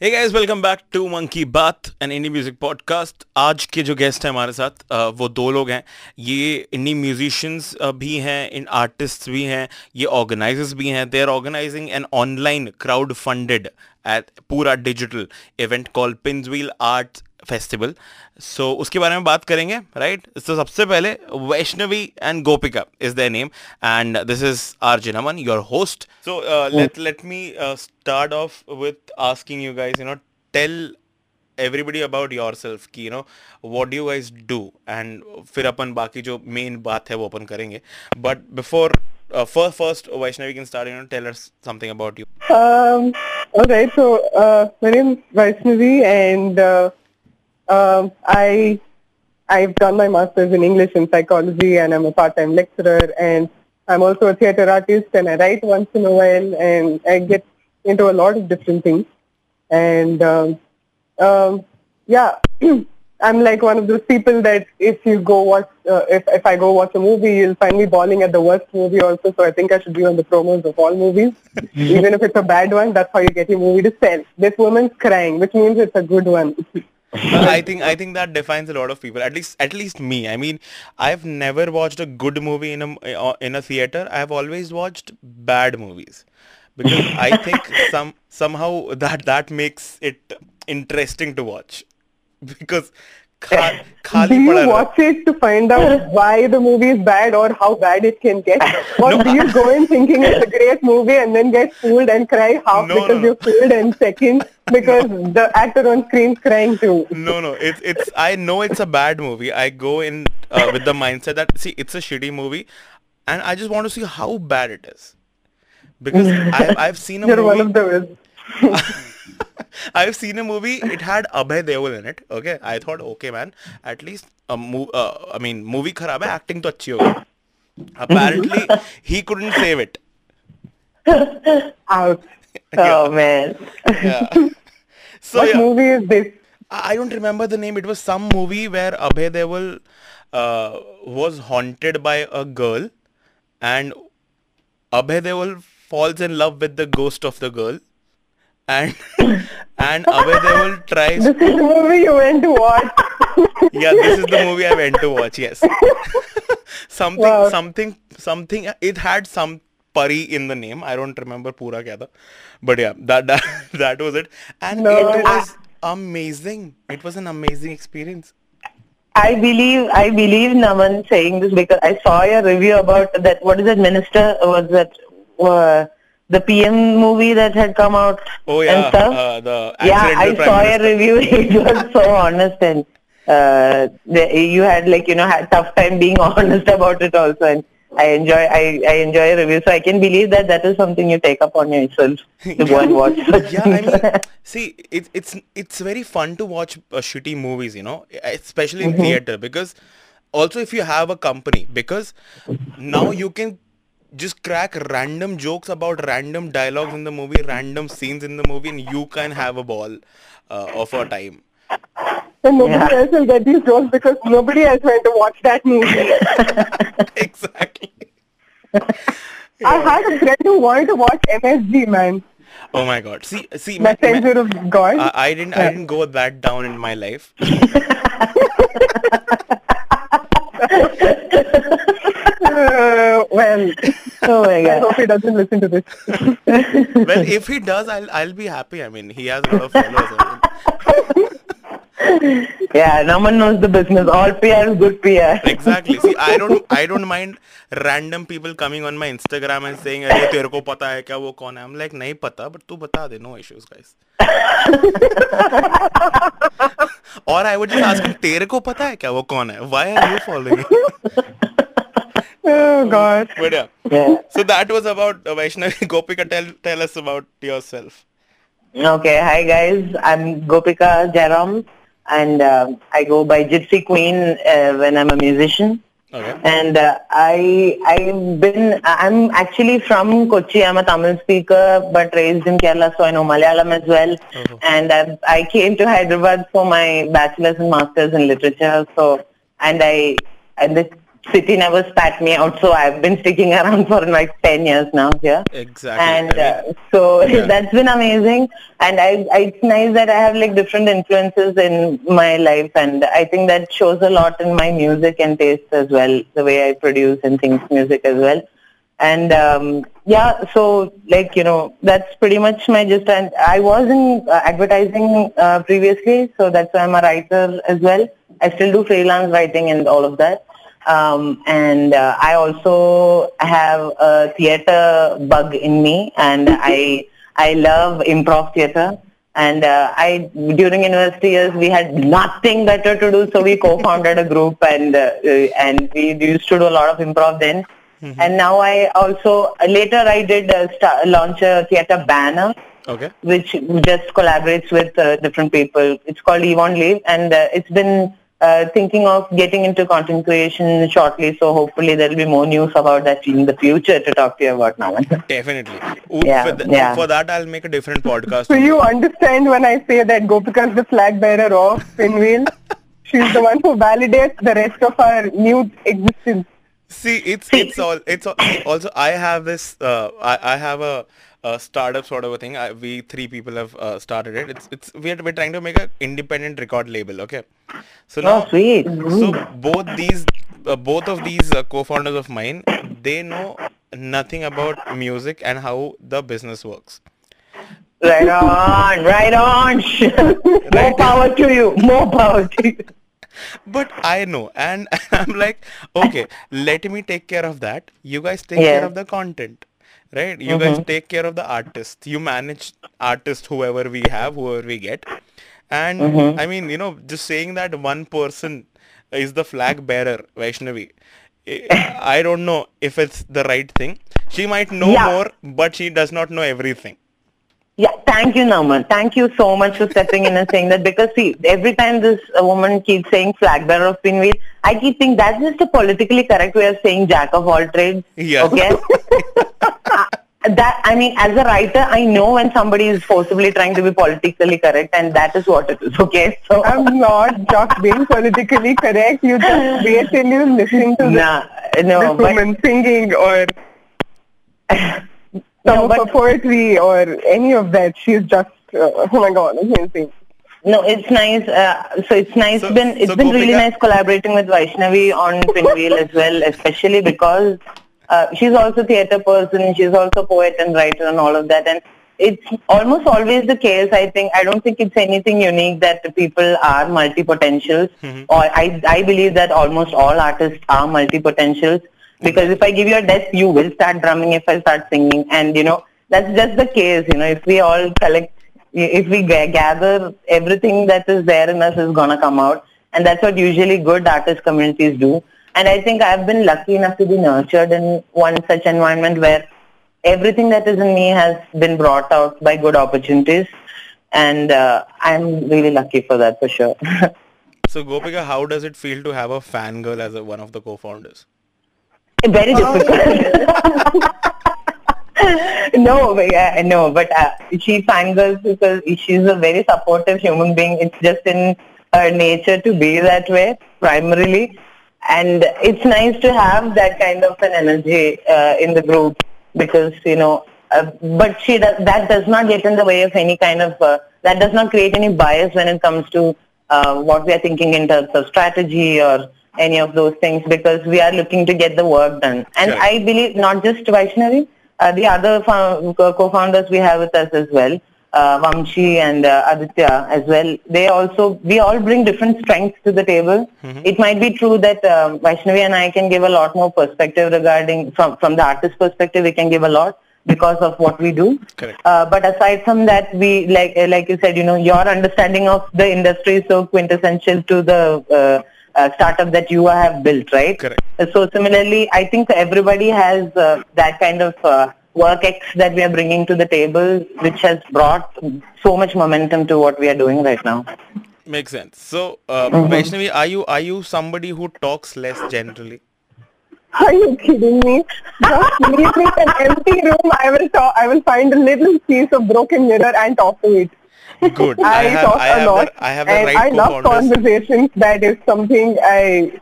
Hey guys, welcome back to Monkey Bath, an indie music podcast. आज के जो guest हैं हमारे साथ वो दो लोग हैं ये इंडी म्यूजिशियंस भी हैं इन आर्टिस्ट भी हैं ये ऑर्गेनाइजर्स भी हैं they are organizing an online crowd funded पूरा डिजिटल इवेंट कॉल पिंजवील आर्ट्स आर्ट फेस्टिवल सो उसके बारे में बात करेंगे राइट right? तो सबसे पहले Vaishnavi and Gopika is their name and this is are जिनमन your host so let let me start off with asking you guys you know tell everybody about yourself की you know what do guys do and फिर अपन बाकी जो main बात है वो अपन करेंगे but before uh, first, first Vaishnavi can start. You know, tell us something about you. Um, okay, so uh, my name is Vaishnavi, and uh, um, I I've done my master's in English and psychology, and I'm a part-time lecturer, and I'm also a theater artist, and I write once in a while, and I get into a lot of different things, and um, um, yeah. I'm like one of those people that if you go watch, uh, if, if I go watch a movie, you'll find me bawling at the worst movie also. So I think I should be on the promos of all movies. Even if it's a bad one, that's how you get your movie to sell. This woman's crying, which means it's a good one. I think I think that defines a lot of people. At least at least me. I mean, I've never watched a good movie in a uh, in a theater. I've always watched bad movies because I think some somehow that that makes it interesting to watch because do you watch it to find out why the movie is bad or how bad it can get? Or no, do you go in thinking it's a great movie and then get fooled and cry half no, because no. you fooled and second because the actor on screen is crying too? No, no. It's, it's, I know it's a bad movie. I go in uh, with the mindset that, see, it's a shitty movie and I just want to see how bad it is. Because I've, I've seen a You're movie. one of the I've seen a movie. It had Abhay Deol in it. Okay, I thought, okay, man, at least a movie. Uh, I mean, movie खराब है, acting तो अच्छी होगी. Apparently, he couldn't save it. Ouch. Oh man. yeah. So what yeah, movie is this? I don't remember the name. It was some movie where Abhay Deol uh, was haunted by a girl, and Abhay Deol falls in love with the ghost of the girl and and Abhay Deol tries. This is the movie you went to watch. yeah, this is the movie I went to watch. Yes, something, wow. something, something. It had some pari in the name. I don't remember pura kya tha. but yeah, that that that was it, and no, it was amazing. It was an amazing experience. I believe I believe Naman saying this because I saw a review about that. What is that minister? Was that? Uh, the PM movie that had come out oh, yeah, and stuff. Uh, the yeah, I saw Minister. a review. it was so honest and uh, the, you had like you know had tough time being honest about it also. And I enjoy I, I enjoy a review, so I can believe that that is something you take up on yourself to go and watch. yeah, I mean, see, it's it's it's very fun to watch uh, shitty movies, you know, especially in mm-hmm. theater because also if you have a company because now you can just crack random jokes about random dialogues in the movie, random scenes in the movie, and you can have a ball uh, of a time. And nobody yeah. else will get these jokes because nobody else went to watch that movie. exactly. I had a friend who wanted to watch MSG, man. Oh my god! See, see, Messenger of God. I, I didn't, yeah. I didn't go that down in my life. uh, well, oh my god! I hope he doesn't listen to this. well, if he does, I'll I'll be happy. I mean, he has a lot of followers. I mean. yeah, no one knows the business. All PR is good PR. exactly. See, I don't I don't mind random people coming on my Instagram and saying, "अरे तेरे को पता है क्या वो कौन है?" I'm like, नहीं पता, but तू बता दे. No issues, guys. और I would just ask him, तेरे को पता है क्या वो कौन है? Why are you following? Oh God. But yeah. yeah. So that was about uh, Vaishnavi. Gopika, tell tell us about yourself. Okay. Hi guys. I'm Gopika Jaram, and uh, I go by Gypsy Queen uh, when I'm a musician. Okay. And uh, I I've been I'm actually from Kochi. I'm a Tamil speaker, but raised in Kerala, so I know Malayalam as well. Uh-huh. And I, I came to Hyderabad for my bachelor's and master's in literature. So and I and this city never spat me out. So I've been sticking around for like 10 years now here. Exactly. And I mean, uh, so yeah. that's been amazing. And I, I, it's nice that I have like different influences in my life. And I think that shows a lot in my music and taste as well, the way I produce and think music as well. And um, yeah, so like, you know, that's pretty much my gist. And I was in uh, advertising uh, previously, so that's why I'm a writer as well. I still do freelance writing and all of that. Um, and uh, I also have a theater bug in me, and I I love improv theater. And uh, I during university years we had nothing better to do, so we co-founded a group, and uh, uh, and we used to do a lot of improv then. And now I also later I did uh, sta launch a theater banner okay. which just collaborates with uh, different people. It's called Yvonne Leave, and uh, it's been uh, thinking of getting into content creation shortly. So hopefully there will be more news about that in the future to talk to you about now. Definitely. Ooh, Yeah, for, th- yeah. for that, I'll make a different podcast. So you understand when I say that Gopika is the flag bearer of Pinwheel? She's the one who validates the rest of our new existence. See, it's it's all it's all, also I have this uh, I I have a, a startup sort of a thing. I, we three people have uh, started it. It's it's we're we're trying to make a independent record label. Okay, so now Oh, sweet. so both these uh, both of these uh, co-founders of mine they know nothing about music and how the business works. Right on, right on. More Right. power to you. More power to you. But I know, and I'm like, okay, let me take care of that. You guys take Yeah. Care of the content, right? You guys take care of the artist. You manage artist, whoever we have, whoever we get. And Mm-hmm. I mean, you know, just saying that one person is the flag bearer, Vaishnavi. I I don't know if it's the right thing. She might know Yeah. more, but she does not know everything. Yeah, thank you, Naman. Thank you so much for stepping in and saying that because see, every time this uh, woman keeps saying flag bearer of pinwheel, I keep thinking that's just a politically correct way of saying jack of all trades. Yeah. Okay. Uh, that I mean, as a writer, I know when somebody is forcibly trying to be politically correct, and that is what it is. Okay. So I'm not just being politically correct. You just wait till you listen to this, nah, no, this but woman singing or some no, of her poetry or any of that. She's just, uh, oh my god, amazing. No, it's nice. Uh, so it's nice. So- been it's so been really Gopika- nice collaborating with Vaishnavi on Pinwheel as well, especially because uh, she's also theatre person. She's also poet and writer and all of that. And it's almost always the case. I think I don't think it's anything unique that people are multi potentials. Or I I believe that almost all artists are multi potentials. Because if I give you a desk, you will start drumming. If I start singing, and you know that's just the case. You know, if we all collect if we gather everything that is there in us is going to come out and that's what usually good artist communities do and i think i've been lucky enough to be nurtured in one such environment where everything that is in me has been brought out by good opportunities and uh, i'm really lucky for that for sure So Gopika, how does it feel to have a fangirl as a, one of the co-founders? Very difficult no, but yeah, no, but uh, she fangirls because she's a very supportive human being. It's just in her nature to be that way, primarily. And it's nice to have that kind of an energy uh, in the group because, you know, uh, but she does, that does not get in the way of any kind of, uh, that does not create any bias when it comes to uh, what we are thinking in terms of strategy or any of those things because we are looking to get the work done. And Correct. I believe not just Vaishnavi, uh, the other fo- co-founders we have with us as well, uh, Vamshi and uh, Aditya as well. They also, we all bring different strengths to the table. It might be true that um, Vaishnavi and I can give a lot more perspective regarding, from, from the artist perspective, we can give a lot because of what we do. Correct. Uh, but aside from that, we like uh, like you said, you know, your understanding of the industry is so quintessential to the uh, startup that you have built, right? Correct. So similarly, I think everybody has uh, that kind of uh, work X that we are bringing to the table, which has brought so much momentum to what we are doing right now. Makes sense. So, uh, Mm-hmm. Vaishnavi, are you are you somebody who talks less generally? Are you kidding me? Just leave me an empty room. I will talk. I will find a little piece of broken mirror and talk to it. Good. I, have talk I a have lot, the, I have the and right I love conversations. That is something I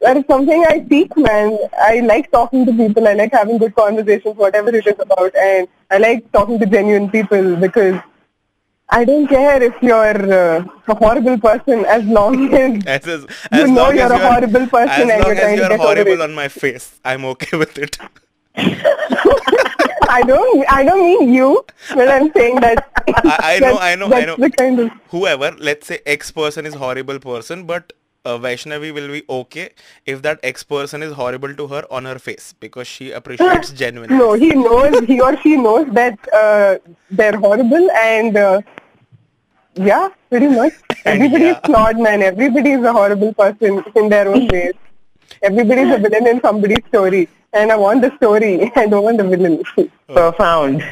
that is something I seek, man. I like talking to people. I like having good conversations, whatever it is about, and I like talking to genuine people because I don't care if you're uh, a horrible person as long as As, as, you as know you're a horrible person as and long you're as you're horrible on my face, I'm okay with it. I don't, I don't mean you, but I'm saying that. I- I know, I know, I know. the kind of Whoever, let's say X person is horrible person, but uh, Vaishnavi will be okay if that X person is horrible to her on her face because she appreciates genuineness. No, he knows, he or she knows that uh, they're horrible and uh, yeah, pretty much. Everybody yeah. is flawed, man. Everybody is a horrible person in their own ways. Everybody is a villain in somebody's story And I want the story. I don't want the villain. Profound.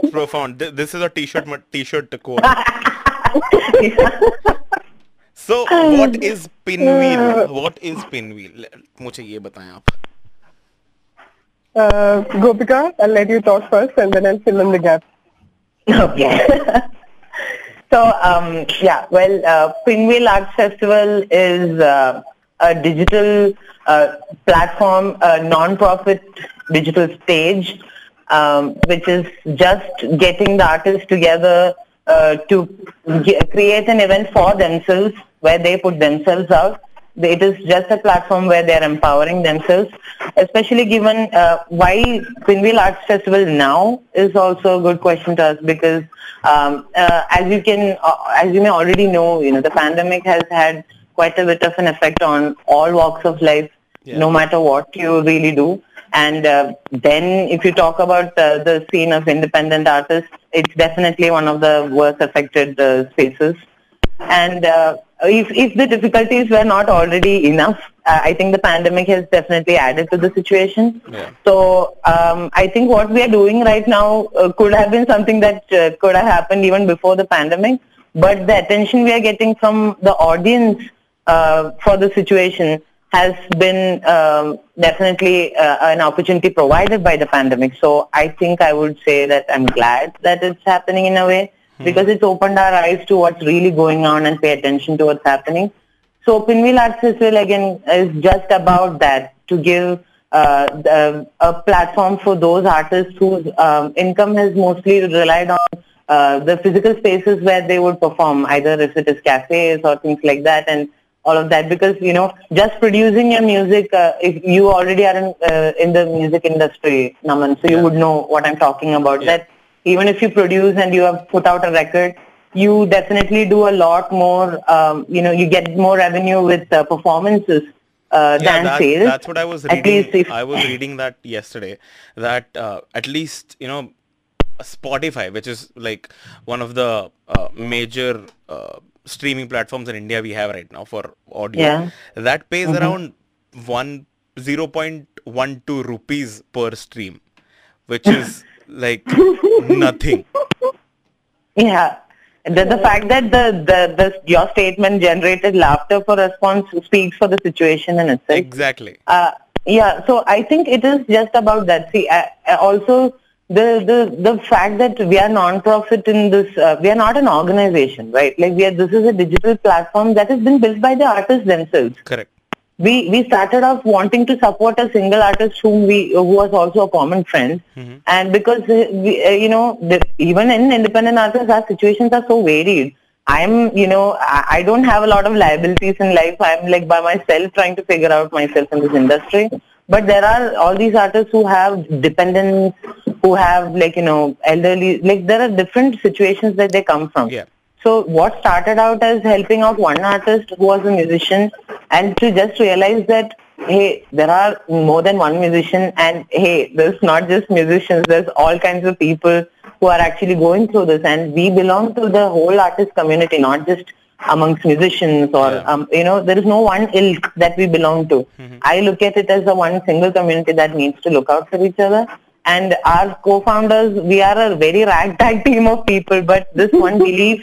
Profound. Th- This is a t-shirt, ma- t-shirt quote. So, what is pinwheel? What is pinwheel? Le- मुझे ये बताएं आप. Uh, Gopika, I'll let you talk first and then I'll fill in the gap. Okay. so, um, yeah, well, uh, Pinwheel Arts Festival is uh, a digital uh, platform, a non-profit digital stage, um, which is just getting the artists together uh, to ge- create an event for themselves where they put themselves out. It is just a platform where they are empowering themselves, especially given uh, why Pinwheel Arts Festival now is also a good question to us because um, uh, as you can, uh, as you may already know, you know, the pandemic has had quite a bit of an effect on all walks of life, Yeah. no matter what you really do. And uh, then if you talk about uh, the scene of independent artists, it's definitely one of the worst affected uh, spaces. And uh, if, if the difficulties were not already enough, uh, I think the pandemic has definitely added to the situation. Yeah. So um, I think what we are doing right now uh, could have been something that uh, could have happened even before the pandemic. But the attention we are getting from the audience uh, for the situation has been um, definitely uh, an opportunity provided by the pandemic. So I think I would say that I'm glad that it's happening in a way because it's opened our eyes to what's really going on and pay attention to what's happening. So Pinwheel Arts Festival again is just about that to give uh, the, a platform for those artists whose um, income has mostly relied on uh, the physical spaces where they would perform, either if it is cafes or things like that, and all of that. Because you know, just producing your music, uh, if you already are in uh, in the music industry, Naman, so you Yeah. would know what I'm talking about. Yeah. That even if you produce and you have put out a record, you definitely do a lot more, um, you know, you get more revenue with uh, performances uh, Yeah, than that, sales. that's what I was At reading. least if- I was reading that yesterday. That uh, at least you know, Spotify, which is like one of the uh, major uh, streaming platforms in India we have right now for audio, Yeah. Mm-hmm. that pays around one zero point one two rupees per stream, which is like nothing. Yeah. The, the fact that the, the, the your statement generated laughter for response speaks for the situation in itself. Exactly. Uh, yeah, so I think it is just about that. See, uh, uh, also the, the the fact that we are non-profit in this, uh, we are not an organization, right? Like we are, this is a digital platform that has been built by the artists themselves. Correct. We we started off wanting to support a single artist whom we who was also a common friend, and because uh, we, uh, you know the, even in independent artists, our situations are so varied. I'm, you know, I, I don't have a lot of liabilities in life. I'm like by myself trying to figure out myself in this industry. But there are all these artists who have dependents, who have like, you know, elderly, like there are different situations that they come from. Yeah. So what started out as helping out one artist who was a musician and to just realize that, hey, there are more than one musician and hey, there's not just musicians, there's all kinds of people who are actually going through this and we belong to the whole artist community, not just amongst musicians or, Yeah. um, you know, there is no one ilk that we belong to. I look at it as a one single community that needs to look out for each other. And our co-founders, we are a very ragtag team of people, but this one belief,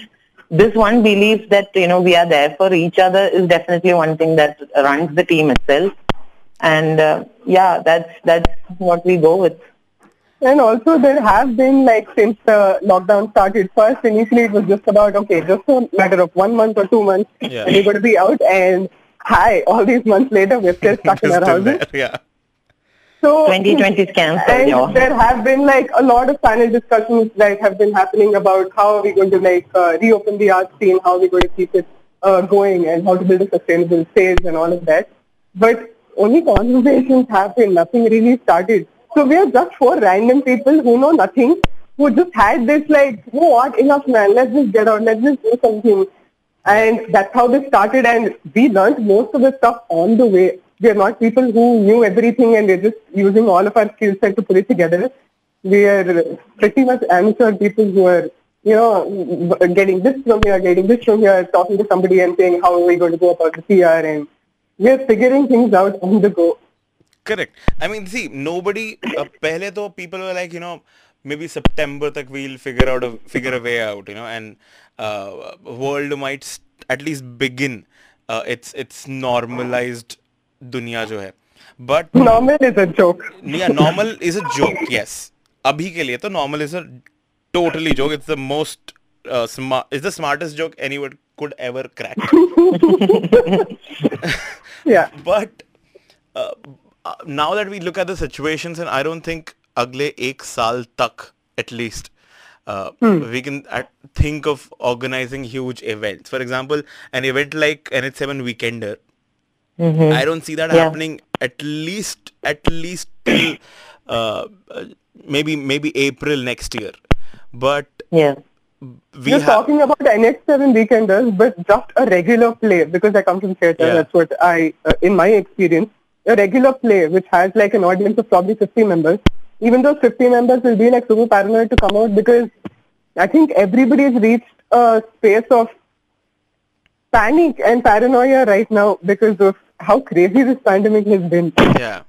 this one belief that, you know, we are there for each other is definitely one thing that runs the team itself. And uh, yeah, that's, that's what we go with. And also there have been like since the lockdown started, first initially it was just about, okay, just a matter of one month or two months Yeah. and you're going to be out. And hi, all these months later, we're still stuck in our houses. there, yeah. So 2020 scams. and yeah. there have been like a lot of panel discussions that have been happening about how are we going to like uh, reopen the art scene, how are we going to keep it uh, going, and how to build a sustainable stage and all of that. But only conversations happen. Nothing really started. So we are just four random people who know nothing, who just had this like, oh, what enough man, let's just get out, let's just do something. And that's how this started and we learned most of the stuff on the way. We are not people who knew everything and we're just using all of our skill set to put it together. We are pretty much amateur people who are, you know, getting this from here, getting this from here, talking to somebody and saying how are we going to go about the PR and we are figuring things out on the go. Correct. I mean, see, nobody, uh, pehle to people were like, you know, maybe September tak we'll figure out a figure a way out, you know, and uh, world might at least begin uh, its its normalized दुनिया जो है। But normal is a joke normal is a joke yes अभी के लिए तो normal is a totally joke it's the most is the smartest joke any word could ever crack but now that we look at the situation and I don't think अगले एक साल तक at least we can think of organizing huge events for example an event like N H seven weekender I don't see that Yeah. happening at least at least till uh, uh, maybe maybe April next year. But yeah. we You're have talking about NH7 weekenders, but just a regular play because I come from theatre. Yeah. That's what I, uh, in my experience, a regular play which has like an audience of probably 50 members. Even those 50 members will be like super paranoid to come out because I think everybody has reached a space of panic and paranoia right now because of how crazy this pandemic has been. Yeah.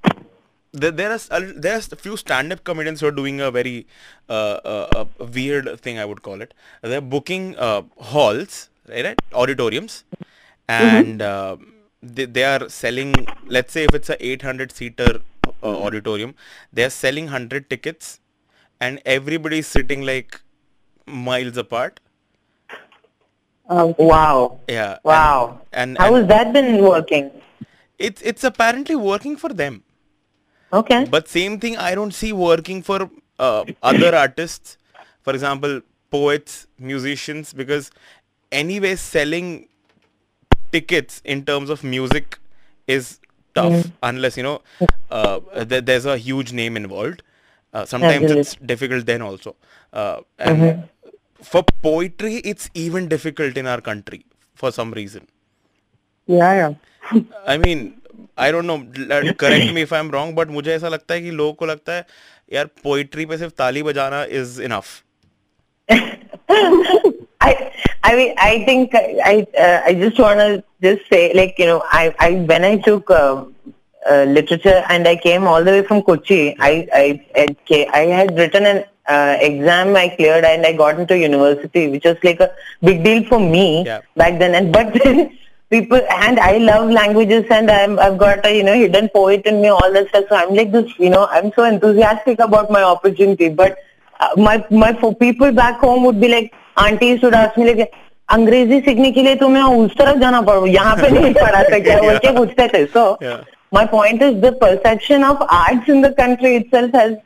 There, there are there's a few stand-up comedians who are doing a very uh, uh, weird thing I would call it. They're booking uh, halls, right, auditoriums, and uh, they, they are selling. Let's say if it's a 800-seater uh, auditorium, they are selling 100 tickets, and everybody is sitting like miles apart. Um, Wow. Yeah. and- Wow. And, How and has that been working? It's it's apparently working for them. Okay. But same thing I don't see working for uh, other artists. For example, poets, musicians, because anyway selling tickets in terms of music is tough unless you know uh, th- there's a huge name involved. Uh, sometimes it's difficult then also. Uh, and for poetry, it's even difficult in our country for some reason. yeah, yeah. I mean, I don't know. l- Correct me if I'm wrong, but मुझे ऐसा लगता है कि लोगों को लगता है यार पोइट्री पे सिर्फ ताली बजाना is enough. I I mean I think I uh, I just want to just say like you know I I when I took uh, uh, literature and I came all the way from Kochi I I I, ca- I had written an uh, exam I cleared and I got into university which was like a big deal for me Yeah. back then and but then people and I love languages and I'm I've got a you know hidden poet in me all that stuff so I'm like this you know I'm so enthusiastic about my opportunity but uh, my my for people back home would be like aunties would ask me like अंग्रेजी सीखने के लिए तुम्हें उस तरफ जाना पड़ा यहाँ पे नहीं पढ़ा सकते बोल के पूछते थे so Yeah. my point is the perception of arts in the country itself has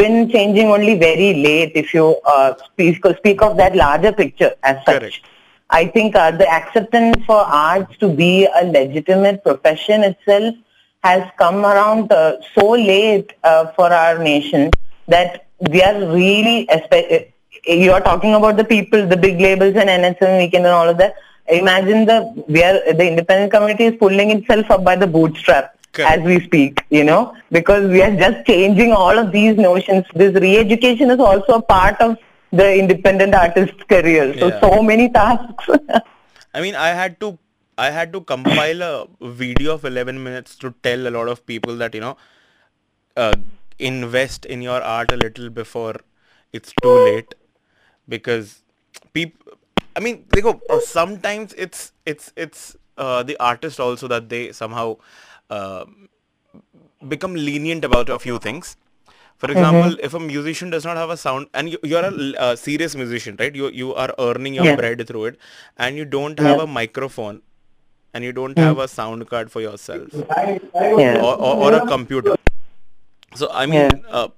been changing only very late if you uh, speak speak of that larger picture as such Correct. I think uh, the acceptance for arts to be a legitimate profession itself has come around uh, so late uh, for our nation that we are really, espe- you are talking about the people, the big labels and NSM weekend and all of that. Imagine the, we are, the independent community is pulling itself up by the bootstrap Correct. as we speak, you know, because we are just changing all of these notions. This re-education is also a part of the independent artist's career. So, Yeah. so many tasks. I mean, I had to I had to compile a video of 11 minutes to tell a lot of people that you know uh, invest in your art a little before it's too late because people I mean they go uh, sometimes it's it's it's uh, the artist also that they somehow uh, become lenient about a few things for example if a musician does not have a sound and you, you're a uh, serious musician right you you are earning your Yeah. bread through it and you don't have Yeah. a microphone and you don't have a sound card for yourself Yeah. or, or, or a computer. So I mean, uh,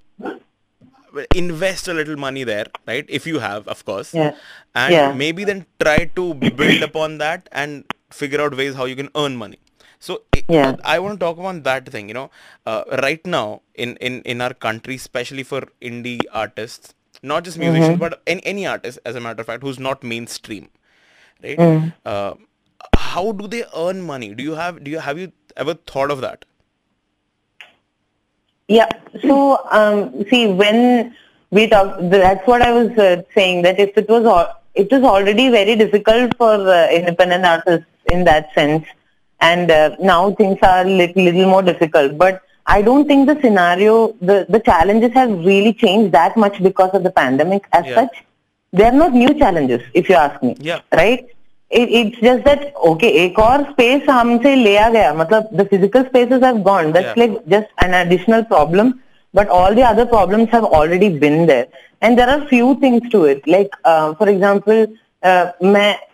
invest a little money there, right? If you have, of course, Yeah. and Yeah. maybe then try to build upon that and figure out ways how you can earn money. So I- Yeah. I want to talk about that thing. You know, uh, right now in in in our country, especially for indie artists, not just musicians, Mm-hmm. but any any artist, as a matter of fact, who's not mainstream, right? Mm. Uh, how do they earn money? Do you have do you have you ever thought of that? Yeah. So, um, see, when we talk, that's what I was uh, saying. That if it was, it was already very difficult for uh, independent artists in that sense, and uh, now things are little, little more difficult. But I don't think the scenario, the, the challenges have really changed that much because of the pandemic as yeah. such. They are not new challenges, if you ask me. Yeah. Right? It, it's just that, okay, ek aur space humse leya gaya. Matlab, the physical spaces have gone. That's yeah. like just an additional problem. But all the other problems have already been there. And there are few things to it. Like, uh, for example, uh,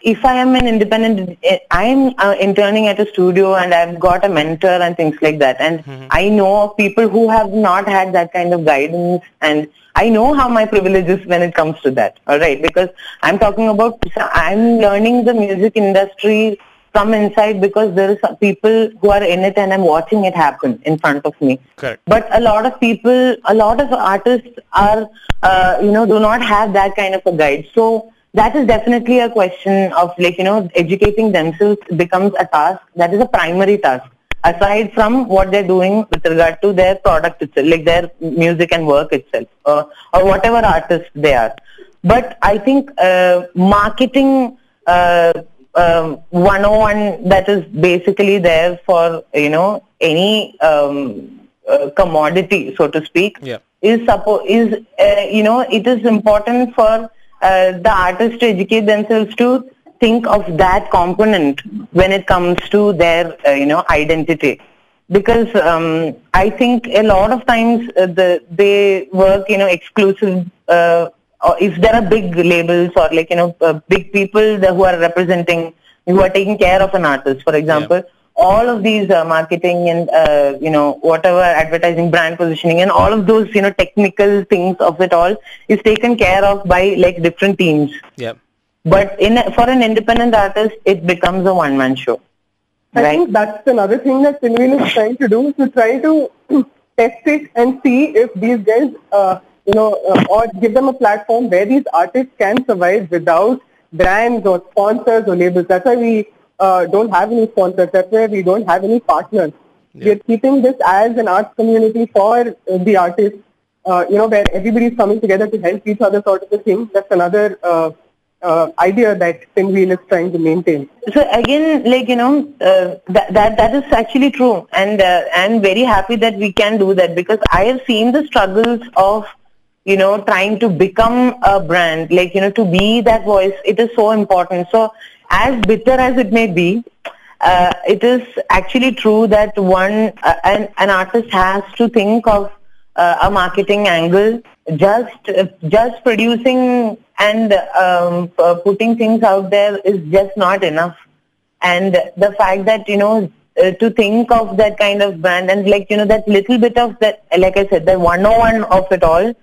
if I am an independent, I am uh, interning at a studio and I've got a mentor and things like that. And I know of people who have not had that kind of guidance and I know how my privilege is when it comes to that. All right. Because I'm talking about, I'm learning the music industry from inside because there some people who are in it and I'm watching it happen in front of me. Correct. But a lot of people, a lot of artists are, uh, you know, do not have that kind of a guide. So that is definitely a question of like, you know, educating themselves becomes a task. That is a primary task. Aside from what they're doing with regard to their product itself, like their music and work itself, uh, or whatever artist they are. But I think uh, marketing uh, um, 101 that is basically there for, you know, any um, uh, commodity, so to speak, Yeah. is suppo- is uh, you know it is important for the artists to educate themselves to think of that component when it comes to their uh, you know identity. Because um, I think a lot of times uh, the they work you know exclusive uh, if there are big labels or like you know uh, big people who are representing who are taking care of an artist for example all of these uh, marketing and uh, you know whatever advertising brand positioning and all of those you know technical things of it all is taken care of by like different teams Yeah. but in a, for an independent artist it becomes a one man show I right think that's another thing that Pinwheel is trying to do, to try to test it and see if these guys, uh, you know, uh, or give them a platform where these artists can survive without brands or sponsors or labels. That's why we uh, don't have any sponsors. That's why we don't have any partners. Yeah. We're keeping this as an arts community for uh, the artists, uh, you know, where everybody's coming together to help each other sort of a thing. That's another uh, uh, idea that Pinwheel is trying to maintain. so again like you know uh, that, that that is actually true and uh, i'm very happy that we can do that because i have seen the struggles of you know trying to become a brand like you know to be that voice it is so important so as bitter as it may be uh, it is actually true that one uh, an, an artist has to think of uh, a marketing angle just uh, just producing and um, uh, putting things out there is just not enough. And the fact that you know uh, to think of that kind of brand and like you know that little bit of that like i said the 101 of it all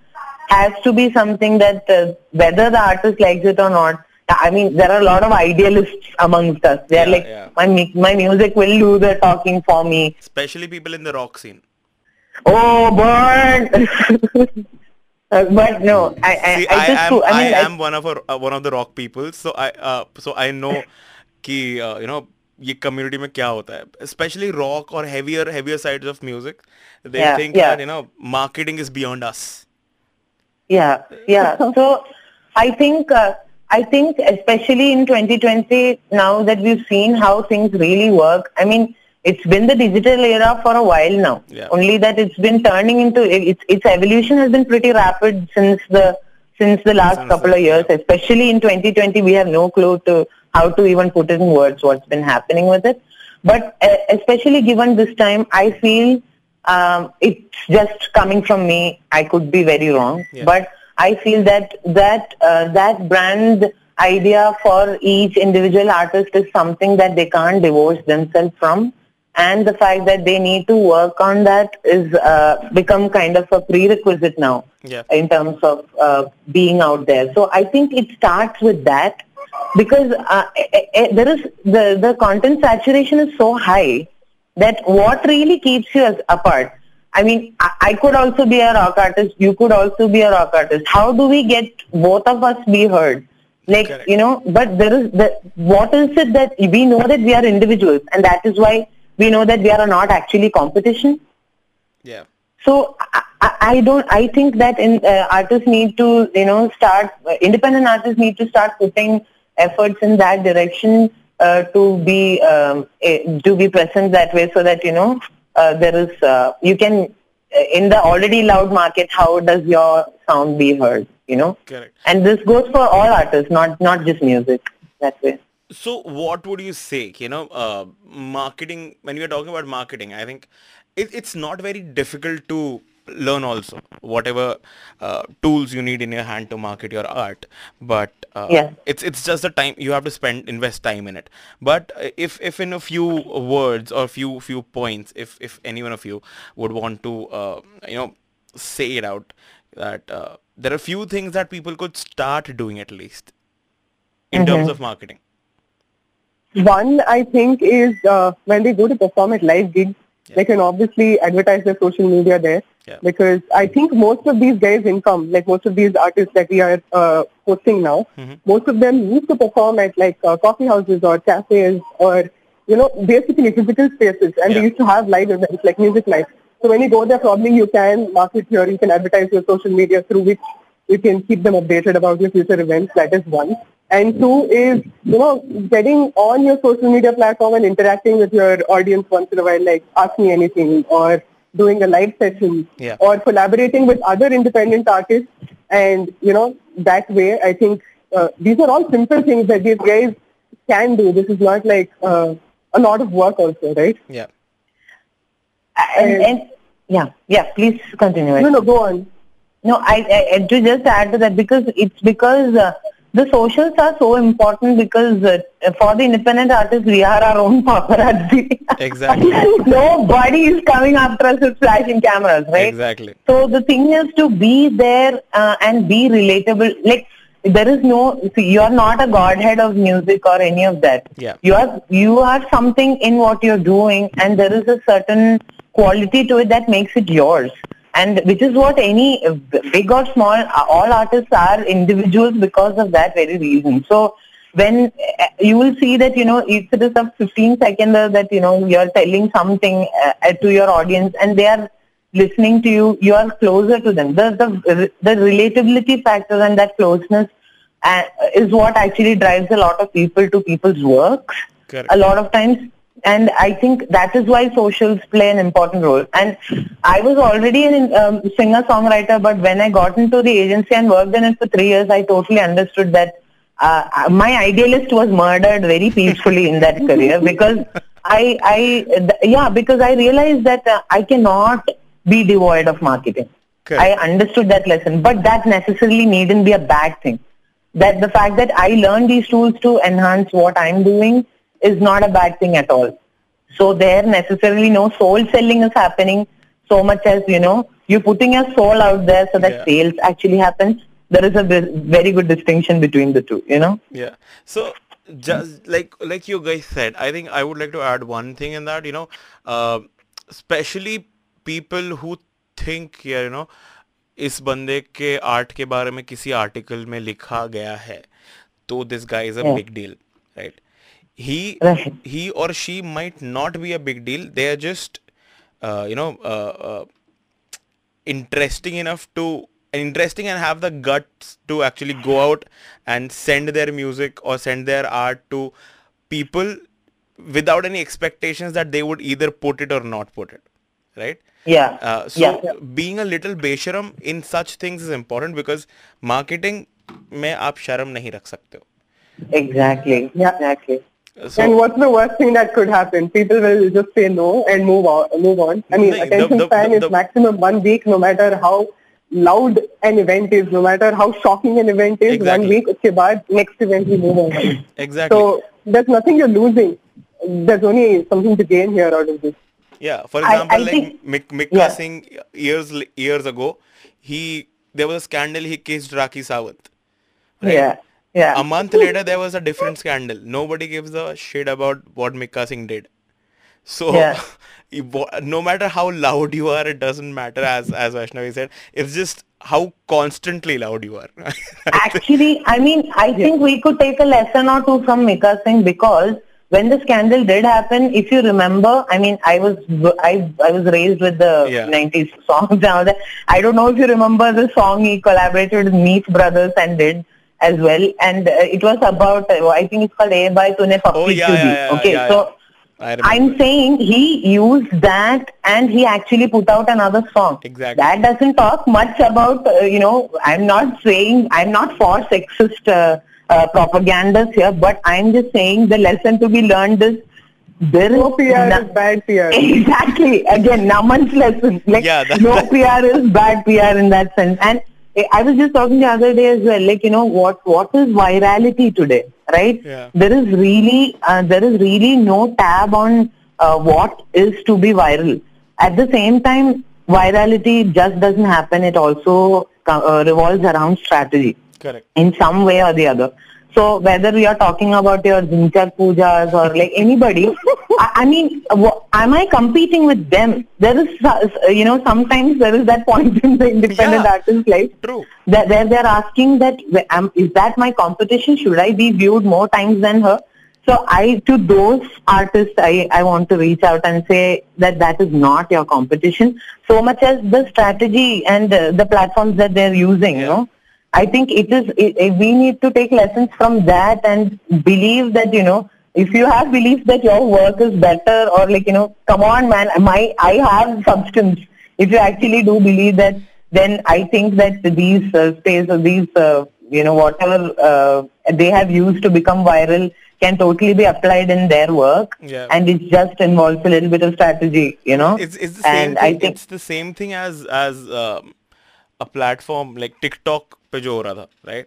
has to be something that whether the artist likes it or not i mean there are a lot of idealists amongst us they're Yeah, like yeah. my mu- my music will do the talking for me Especially people in the rock scene. oh burn Uh, but no i i, See, I I, just am true. I, i mean like, am one of our, uh, one of the rock people, so I uh, so I know कि uh, you know ये community में क्या होता है, especially rock or heavier heavier sides of music. They Yeah, think yeah. that you know marketing is beyond us. Yeah, yeah. So I think especially in 2020 now that we've seen how things really work. I mean, it's been the digital era for a while now. Yeah. Only that it's been turning into its its evolution has been pretty rapid since the since the last couple of years. Especially in 2020, we have no clue to how to even put it in words what's been happening with it. But uh, especially given this time, I feel um, it's just coming from me. I could be very wrong, Yeah. but I feel that that uh, that brand idea for each individual artist is something that they can't divorce themselves from and the fact that they need to work on that is uh, become kind of a prerequisite now Yeah. in terms of uh, being out there. So I think it starts with that because uh, eh, eh, there is the the content saturation is so high that what really keeps you apart. I mean, I, could also be a rock artist. You could also be a rock artist. How do we get both of us be heard? Like Correct. you know, but there is the what is it that we know that we are individuals, and that is why we know that we are not actually competition. Yeah. So I, I don't. I think that in, uh, artists need to, you know, start. Uh, independent artists need to start putting efforts in that direction uh, to be um, eh, to be present that way, so that you know there is uh, you can uh, in the already loud market. How does your sound be heard? You know, Correct. and this goes for all artists, not not just music. That way. So what would you say, you know, uh, marketing, when you're talking about marketing, I think it, it's not very difficult to learn also, whatever uh, tools you need in your hand to market your art. But uh, Yeah. it's it's just the time you have to spend, invest time in it. But uh, if, if in a few words or few, few points, if, if any one of you would want to, uh, you know, say it out, that uh, there are few things that people could start doing at least in terms of marketing. One, I think, is uh, when they go to perform at live gigs, they can obviously advertise their social media there. Yeah. Because I think most of these guys' income, like most of these artists that we are uh, hosting now, most of them used to perform at like uh, coffee houses or cafes or, you know, basically physical spaces. And Yeah. they used to have live events like music nights. So when you go there, probably you can market your, you can advertise your social media through which you can keep them updated about your future events. That is one. And two is, you know, getting on your social media platform and interacting with your audience once in a while, like ask me anything or doing a live session Yeah. or collaborating with other independent artists. And, you know, that way, I think uh, these are all simple things that these guys can do. This is not like uh, a lot of work also, right? Yeah. And, And- and yeah, yeah. Please continue. No, no, go on. No, I, I and to just add to that because it's because uh, the socials are so important because uh, for the independent artists we are our own paparazzi. Exactly. Nobody is coming after us with flashing cameras, right? Exactly. So the thing is to be there uh, and be relatable. Like there is no, see, you are not a godhead of music or any of that. Yeah. You are you are something in what you're doing, and there is a certain quality to it that makes it yours. And which is what any uh, big or small, uh, all artists are individuals because of that very reason. So when uh, you will see that you know if it is a 15 seconder that you know you're telling something uh, uh, to your audience and they are listening to you, you are closer to them. The the the relatability factor and that closeness uh, is what actually drives a lot of people to people's works. Correct. A lot of times, and I think that is why socials play an important role. And I was already a um, singer songwriter, but when I got into the agency and worked in it for three years, I totally understood that uh, my idealist was murdered very peacefully in that career because I, I, th- yeah, because I realized that uh, I cannot be devoid of marketing. Correct. I understood that lesson, but that necessarily needn't be a bad thing. That the fact that I learned these tools to enhance what I'm doing is not a bad thing at all. So there necessarily no soul selling is happening so much as, you know, you're putting your soul out there so that Yeah. sales actually happens. There is a ve- very good distinction between the two, you know? Yeah. So just like like you guys said, I think I would like to add one thing in that, you know, uh, especially people who think yeah, you know, इस बंदे के art के बारे में किसी article में लिखा गया है तो this guy is a Yeah. big deal, right? He Right. he or she might not be a big deal. They are just uh, you know uh, uh, interesting enough to interesting and have the guts to actually go out and send their music or send their art to people without any expectations that they would either put it or not put it right Yeah. uh, so yeah. being a little besharam in such things is important because marketing में आप शर्म नहीं रख सकते हो Exactly. Yeah. Exactly. So, and what's the worst thing that could happen? People will just say no and move on. Move on. I mean, the, attention the, span the, is maximum one week, no matter how loud an event is, no matter how shocking an event is. Exactly. One week, okay, but next event we move on. exactly. So there's nothing you're losing. There's only something to gain here out of this. Yeah. For example, I, I like think, Mick Mika yeah. Singh years years ago, he there was a scandal. He kissed Rakhi Sawant. Right? Yeah. Yeah. A month later, there was a different scandal. Nobody gives a shit about what Mika Singh did. So, Yeah. no matter how loud you are, it doesn't matter. As as Vaishnavi said, it's just how constantly loud you are. Actually, I mean, I think we could take a lesson or two from Mika Singh because when the scandal did happen, if you remember, I mean, I was I I was raised with the Yeah. 90s songs and all that. I don't know if you remember the song he collaborated with Meet Brothers and did as well, and uh, it was about uh, I think it's called A by Tune Papi Oh, yeah, Kyun yeah, Di. yeah, okay, yeah, so. yeah. I remember. I'm saying he used that and he actually put out another song. Exactly. That doesn't talk much about, uh, you know, I'm not saying, I'm not for sexist uh, uh, propagandas here, but I'm just saying the lesson to be learned is there is No PR no- is bad PR. Exactly. Again, Naman's lesson. Like, Yeah, that- no PR is bad PR in that sense. And I was just talking the other day as well, like, you know, what, what is virality today, right? Yeah. There is really, uh, there is really no tab on uh, what is to be viral. At the same time, virality just doesn't happen. It also uh, revolves around strategy Correct. in some way or the other. So whether we are talking about your Dhinchak Poojas or like anybody, I, mean, am I competing with them? There is, uh, you know, sometimes there is that point in the independent Yeah. artist life True. that where they're asking that um, that my competition? Should I be viewed more times than her? So I to those artists I, I want to reach out and say that that is not your competition so much as the strategy and uh, the platforms that they're using. You know, I think it is it- we need to take lessons from that and believe that you know if you have belief that your work is better or like you know come on man my i have substance. If you actually do believe that then i think that these uh, space or these uh, you know whatever uh, they have used to become viral can totally be applied in their work. Yeah. and it just involves a little bit of strategy you know? It's, it's the same and thing, i think it's the same thing as as um, a platform like tiktok pe jo tha, right?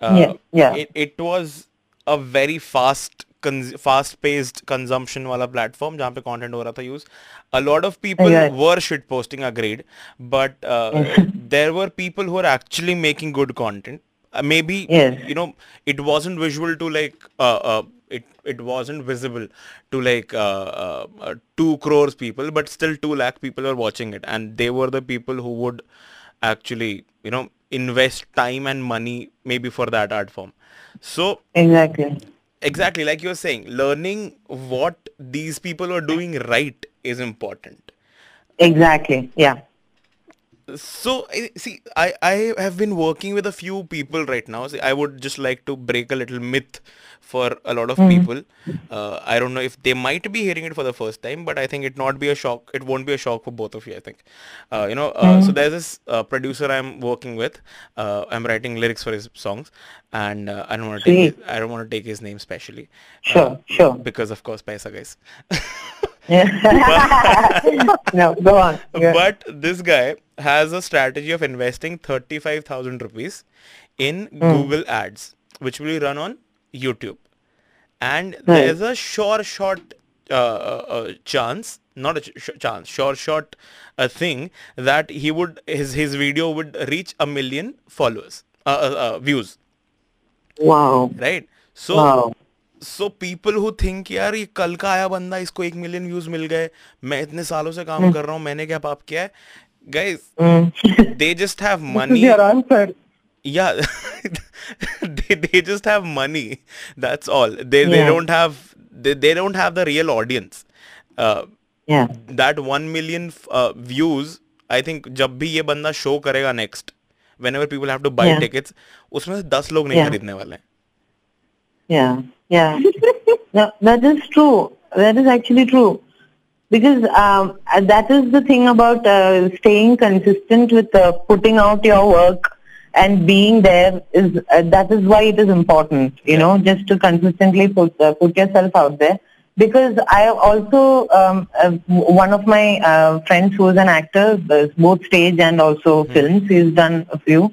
Uh, yeah yeah. it, it was a very fast cons- fast paced consumption वाला platform जहाँ पे content हो रहा था use. A lot of people Right. were shit posting, agreed, but uh, there were people who were actually making good content. Uh, maybe Yes. you know it wasn't visual to like uh, uh, it it wasn't visible to like uh, uh, uh, 2 crores people but still 2 lakh people were watching it and they were the people who would actually you know invest time and money maybe for that art form so exactly exactly like you're saying learning what these people are doing right is important. Exactly yeah so see I, I have been working with a few people right now. See, i would just like to break a little myth for a lot of people. Uh, i don't know if they might be hearing it for the first time but i think it not be a shock it won't be a shock for both of you i think. Uh, you know uh, so there's this uh, producer i'm working with. Uh, i'm writing lyrics for his songs and uh, i don't want to take his, i don't want to take his name specially Sure, sure. because of course paisa guys no go on. But this guy has a strategy of investing 35,000 rupees in Hmm. Google ads, which will be run on YouTube. And there's a sure shot uh, uh, uh, chance, not a ch- chance, sure shot uh, thing that he would, his, his video would reach a million followers, uh, uh, uh, views, wow right? So, wow so people who think यार ये कल का आया बंदा इसको एक million views मिल गए मैं इतने सालों से काम कर रहा हूँ मैंने क्या पाप किया है? दे just have money yeah they they just have money that's all they they don't have they don't have the real audience that one million views I think जब भी ये बंदा शो करेगा next whenever people have to buy ticket उसमें से दस लोग नहीं खरीदने वाले हैं। Yeah. no, that is true. That is actually true. Because um, that is the thing about uh, staying consistent with uh, putting out your work and being there is uh, that is why it is important. You know, just to consistently put uh, put yourself out there. because I also um, uh, one of my uh, friends who is an actor, both stage and also films. He's done a few.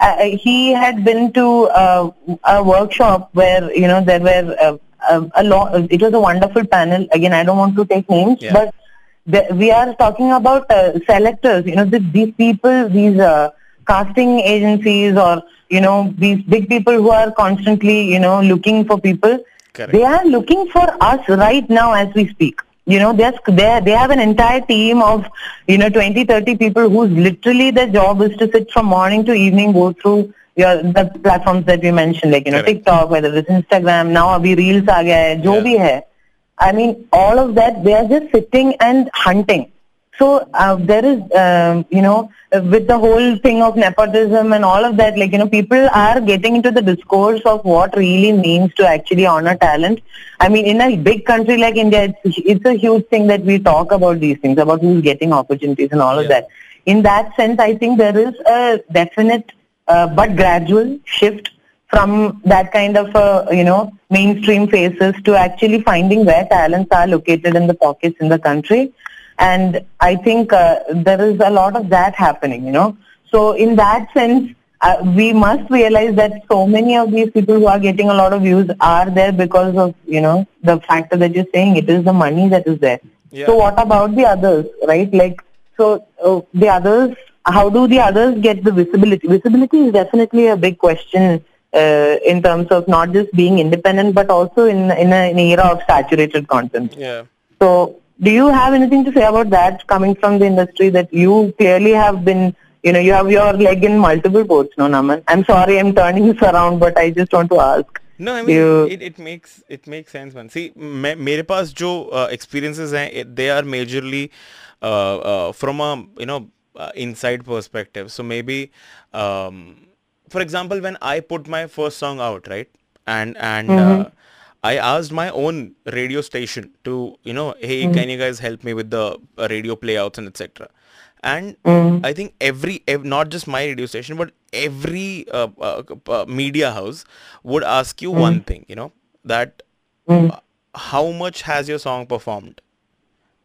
Uh, he had been to uh, a workshop where you know there were uh, a, lot. It was a wonderful panel. Again, I don't want to take names, Yeah. but the, we are talking about uh, selectors. You know, th these people, these uh, casting agencies, or you know, these big people who are constantly you know looking for people. Correct. They are looking for us right now as we speak. You know, they're, they they have an entire team of, you know, 20, 30 people whose literally their job is to sit from morning to evening, go through your, the platforms that we mentioned, like, you know, Correct. TikTok, whether it's Instagram, now abhi Reels aa gaya hai, jo Yeah. bhi hai. I mean, all of that, they are just sitting and hunting. So uh, there is, um, you know, with the whole thing of nepotism and all of that, like, you know, people are getting into the discourse of what really means to actually honor talent. I mean, in a big country like India, it's, it's a huge thing that we talk about these things, about who's getting opportunities and all of that. In that sense, I think there is a definite uh, but gradual shift from that kind of, uh, you know, mainstream faces to actually finding where talents are located in the pockets in the country. And I think uh, there is a lot of that happening, you know. So in that sense, uh, we must realize that so many of these people who are getting a lot of views are there because of, you know, the factor that you're saying. It is the money that is there. Yeah. So what about the others, right? Like, so uh, the others, how do the others get the visibility? Visibility is definitely a big question uh, in terms of not just being independent, but also in in a, an era of saturated content. Yeah. So, do you have anything to say about that coming from the industry that you clearly have been, you know, you have your leg in multiple boats, no, Naman? I'm sorry, I'm turning this around, but I just want to ask. No, I mean You- it, it makes it makes sense, man. See, me, मेरे पास जो uh, experiences हैं, it- they are majorly uh, uh, from a you know uh, inside perspective. So maybe, um, for example, when I put my first song out, right, and and uh, I asked my own radio station to you know, hey, can you guys help me with the uh, radio playouts and etc. And I think every, ev- not just my radio station, but every uh, uh, uh, media house would ask you one thing, you know, that uh, how much has your song performed?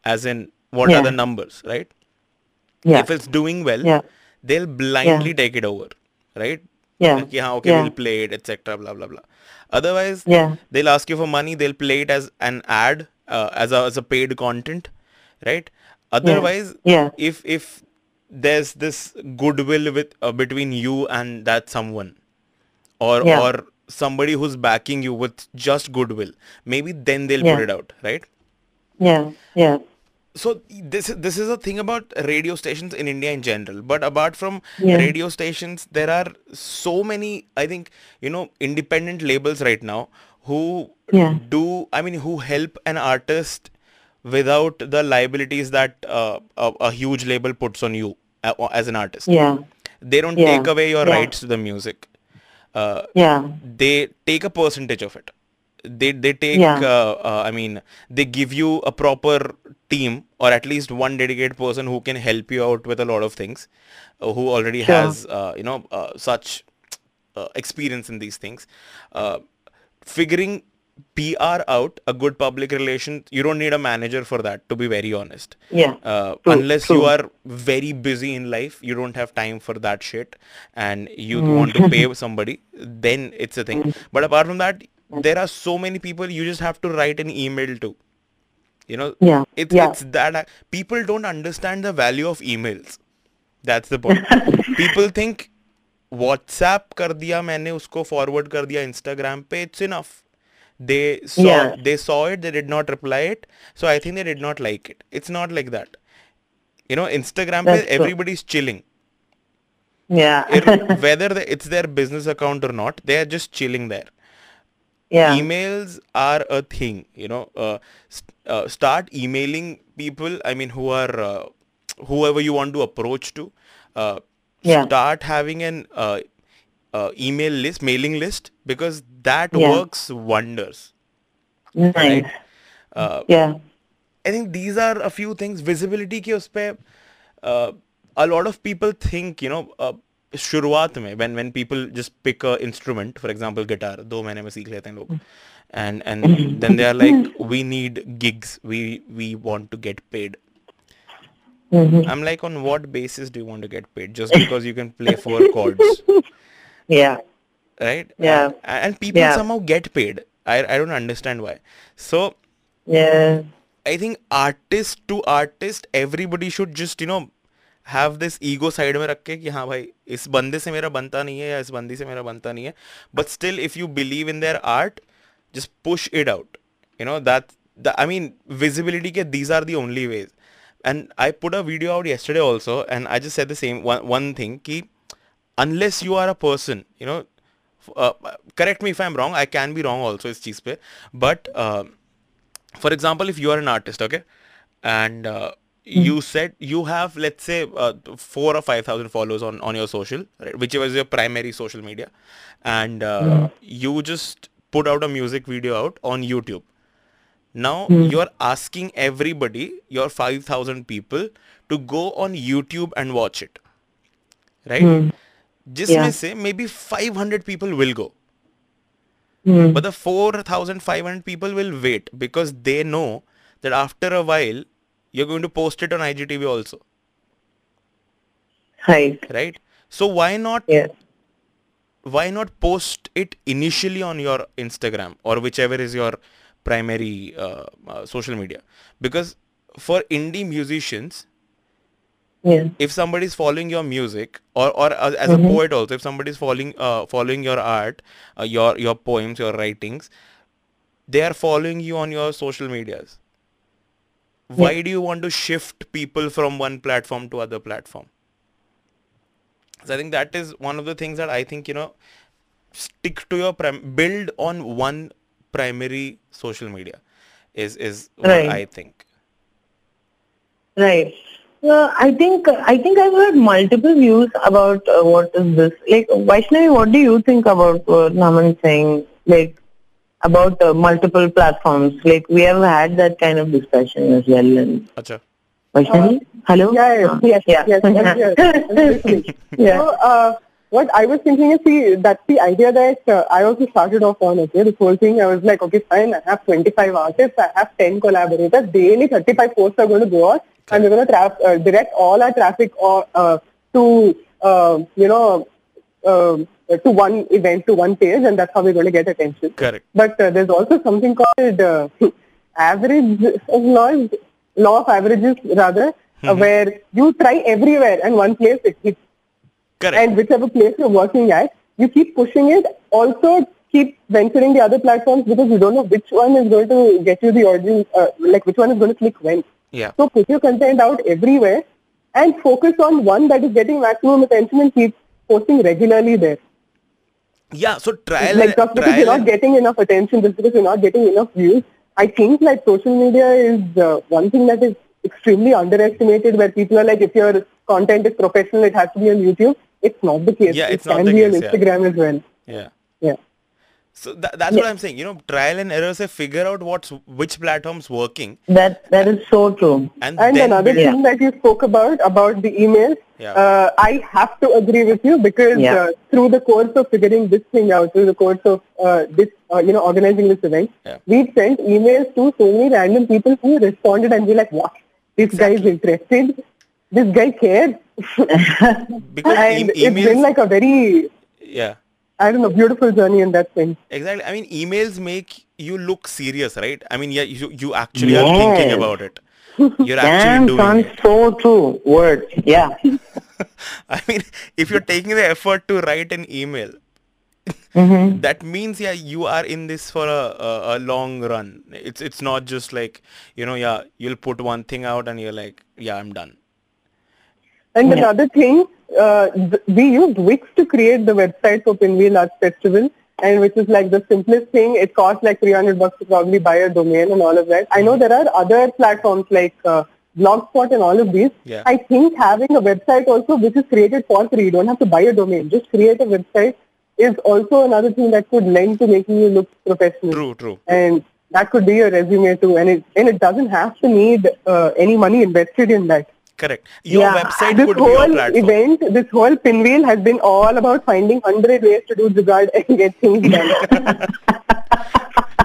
As in, what Yeah. are the numbers, right? Yeah. If it's doing well, Yeah. they'll blindly take it over, right? Yeah. Like, yeah, okay, Yeah. we'll play it, etc. Blah blah blah. Otherwise, Yeah. they'll ask you for money. They'll play it as an ad, uh, as a as a paid content, right? Otherwise, Yeah. if if there's this goodwill with uh, between you and that someone, or Yeah. or somebody who's backing you with just goodwill, maybe then they'll Yeah. put it out, right? Yeah. Yeah. So this is this is a thing about radio stations in India in general. But apart from Yeah. radio stations, there are so many. I think you know independent labels right now who Yeah. do. I mean, who help an artist without the liabilities that uh, a, a huge label puts on you uh, as an artist. Yeah. They don't Yeah. take away your rights to the music. Uh, Yeah. they take a percentage of it they they take Yeah. uh, uh, i mean they give you a proper team or at least one dedicated person who can help you out with a lot of things uh, who already Sure. has uh, you know uh, such uh, experience in these things uh, figuring PR out a good public relation you don't need a manager for that to be very honest Yeah. uh, True, unless you are very busy in life you don't have time for that shit and you Mm. want to pay somebody then it's a thing but apart from that there are so many people you just have to write an email to you know Yeah, it's yeah. it's that people don't understand the value of emails that's the point people think WhatsApp कर दिया मैंने उसको forward कर दिया Instagram पे it's enough they saw Yeah. they saw it they did not reply it so I think they did not like it it's not like that you know Instagram That's पे true. everybody's chilling Yeah. Ir- whether the, it's their business account or not they are just chilling there yeah. emails are a thing you know uh, st- uh, start emailing people i mean who are uh, whoever you want to approach to uh, yeah. start having an uh, uh, email list mailing list because that yeah. works wonders nice. right yeah i think these are a few things visibility ke uspe a lot of people think you know शुरुआत में when when people just pick a instrument for example guitar दो महीने में सीख लेते हैं लोग and and then they are like we need gigs we we want to get paid Mm-hmm. i'm like on what basis do you want to get paid just because you can play four chords Yeah. right Yeah. and, and people Yeah. somehow get paid I, I don't understand why so Yeah. I think artist to artist everybody should just you know have this ego side में रख के कि हाँ भाई, इस बंदे से मेरा बनता नहीं है या इस बंदी से मेरा बनता नहीं है। But still if you believe in their art just push it out you know that I mean visibility के these are the only ways and I put a video out yesterday also and I just said the same one thing कि unless you are a person you know correct me if I am wrong I can be wrong also इस चीज़ पे. But for example if you are an artist okay and Mm. you said you have let's say uh, four or five thousand followers on on your social right? whichever is your primary social media and uh, you just put out a music video out on youtube now mm. you're asking everybody your 5000 people to go on youtube and watch it right mm. just yeah. say maybe 500 people will go mm. but the 4500 people will wait because they know that after a while you're going to post it on IGTV also, Right. right? So why not Yes. why not post it initially on your Instagram or whichever is your primary uh, uh, social media? Because for indie musicians, Yeah. if somebody is following your music or, or as, as a poet also if somebody is following uh, following your art uh, your your poems your writings they are following you on your social medias why do you want to shift people from one platform to other platform so i think that is one of the things that i think you know stick to your prim- build on one primary social media is is what Right. i think Right. Uh, I think I think I've heard multiple views about uh, what is this. Like Vyshnavi, what do you think about what Naman saying? Like about uh, multiple platforms. Like we have had that kind of discussion as well. And Acha. Vyshnavi, hello. Yeah, yeah, Uh, yes, yeah. yes, yes, yes. Yeah. So, uh, what I was thinking is, see, that's the idea that uh, I also started off on, okay, this whole thing, I was like, okay, fine, I have 25 artists, I have 10 collaborators, daily 35 posts are going to go out, and we're going to tra- uh, direct all our traffic or, uh, to, uh, you know, uh, to one event, to one page, and that's how we're going to get attention. correct But uh, there's also something called uh, average law, law of averages rather, uh, where you try everywhere and one place it hits. correct And whichever place you're working at, you keep pushing it. Also keep venturing the other platforms because you don't know which one is going to get you the audience, uh, like which one is going to click when. yeah So put your content out everywhere and focus on one that is getting maximum attention and keep posting regularly there. yeah so trial like just because you're not getting enough attention, just because you're not getting enough views, I think like social media is uh, one thing that is extremely underestimated. Where people are like, if your content is professional, it has to be on YouTube. It's not the case. Yeah, it it's not can be on case, yeah. Instagram as well. yeah Yeah. So tha- that's what I'm saying. You know, trial and error. Say figure out what's which platform's working, That that is so true. and, And another build- thing that you spoke about, about the emails, Yeah. uh, I have to agree with you because Yeah. uh, through the course of figuring this thing out, through the course of uh, this, uh, you know, organizing this event, Yeah. we sent emails to so many random people who responded and be like, what? This guy is interested. This guy cares. because and e- it's been like a very, yeah, I don't know, beautiful journey in that sense. exactly. I mean, emails make you look serious, right? I mean, yeah, you you actually are thinking about it. You're Damn, actually doing it. so true. Word. Yeah. I mean, if you're taking the effort to write an email, Mm-hmm. that means yeah, you are in this for a, a a long run. It's it's not just like you know, yeah, you'll put one thing out and you're like, yeah, I'm done. And Yeah. another thing, uh, th- we used Wix to create the website for Pinwheel Arts Festival, and which is like the simplest thing. It costs like 300 bucks to probably buy a domain and all of that. I know there are other platforms like uh, Blogspot and all of these. Yeah. I think having a website also which is created for free, you don't have to buy a domain, just create a website is also another thing that could lend to making you look professional. True, true. And that could be your resume too. And it, and it doesn't have to need uh, any money invested in that. Correct. Your Yeah, website This could be your whole platform. event, this whole pinwheel has been all about finding 100 ways to do jugaad and get things done.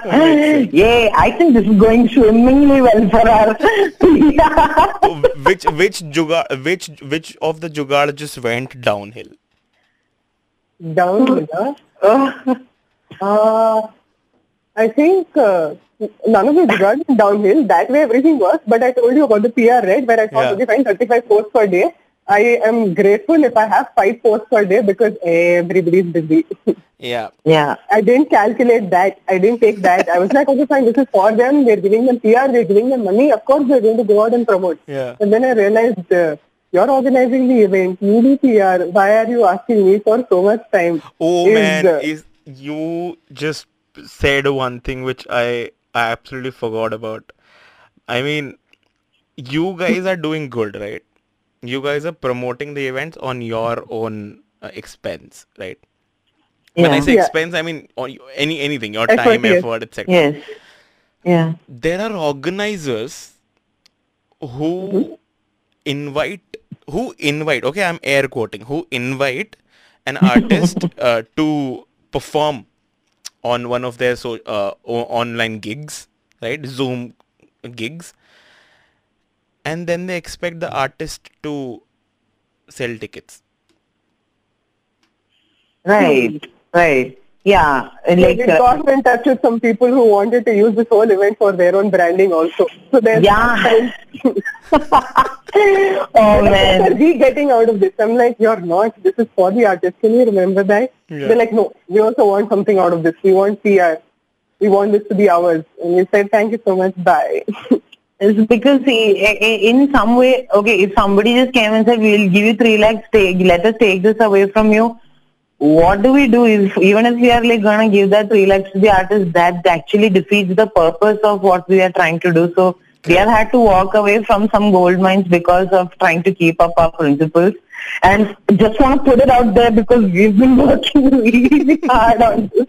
yeah, I think this is going swimmingly well for our. which which jugaad which which of the jugaad just went downhill? Downhill, huh? Uh, I think uh, none of the regards downhill. That way everything works. But I told you about the PR, right? Where I thought, Yeah. okay, fine, 35 posts per day. I am grateful if I have five posts per day because everybody's busy. Yeah. yeah. I didn't calculate that. I didn't take that. I was like, okay, fine, this is for them. They're giving them PR. They're giving them money. Of course, they're going to go out and promote. Yeah. And then I realized uh, you're organizing the event. You do PR. Why are you asking me for so much time? Oh Is, man, uh, is you just said one thing which I I absolutely forgot about. I mean, you guys are doing good, right? You guys are promoting the events on your own uh, expense, right? When I say Yeah. expense, I mean on any anything, your Effort, time, yes. effort, etc. Yes. Yeah. There are organizers who invite who invite okay i'm air quoting who invite an artist uh, to perform on one of their so uh, online gigs right zoom gigs and then they expect the artist to sell tickets Right. Right. Yeah. They Like. did uh, got in touch with some people who wanted to use this whole event for their own branding also. So there's Yeah. oh What are man. we getting out of this? I'm like, you're not. This is for the artist. Can you remember that? Yeah. They're like, no, we also want something out of this. We want PR. We want this to be ours. And we said, thank you so much. Bye. It's because see, i- i- in some way, okay, if somebody just came and said, we'll give you three lakhs, take, let us take this away from you. What do we do? If even if we are like gonna give that to the artist, that actually defeats the purpose of what we are trying to do. So we have had to walk away from some gold mines because of trying to keep up our principles. And just want to put it out there because we've been working really hard on this.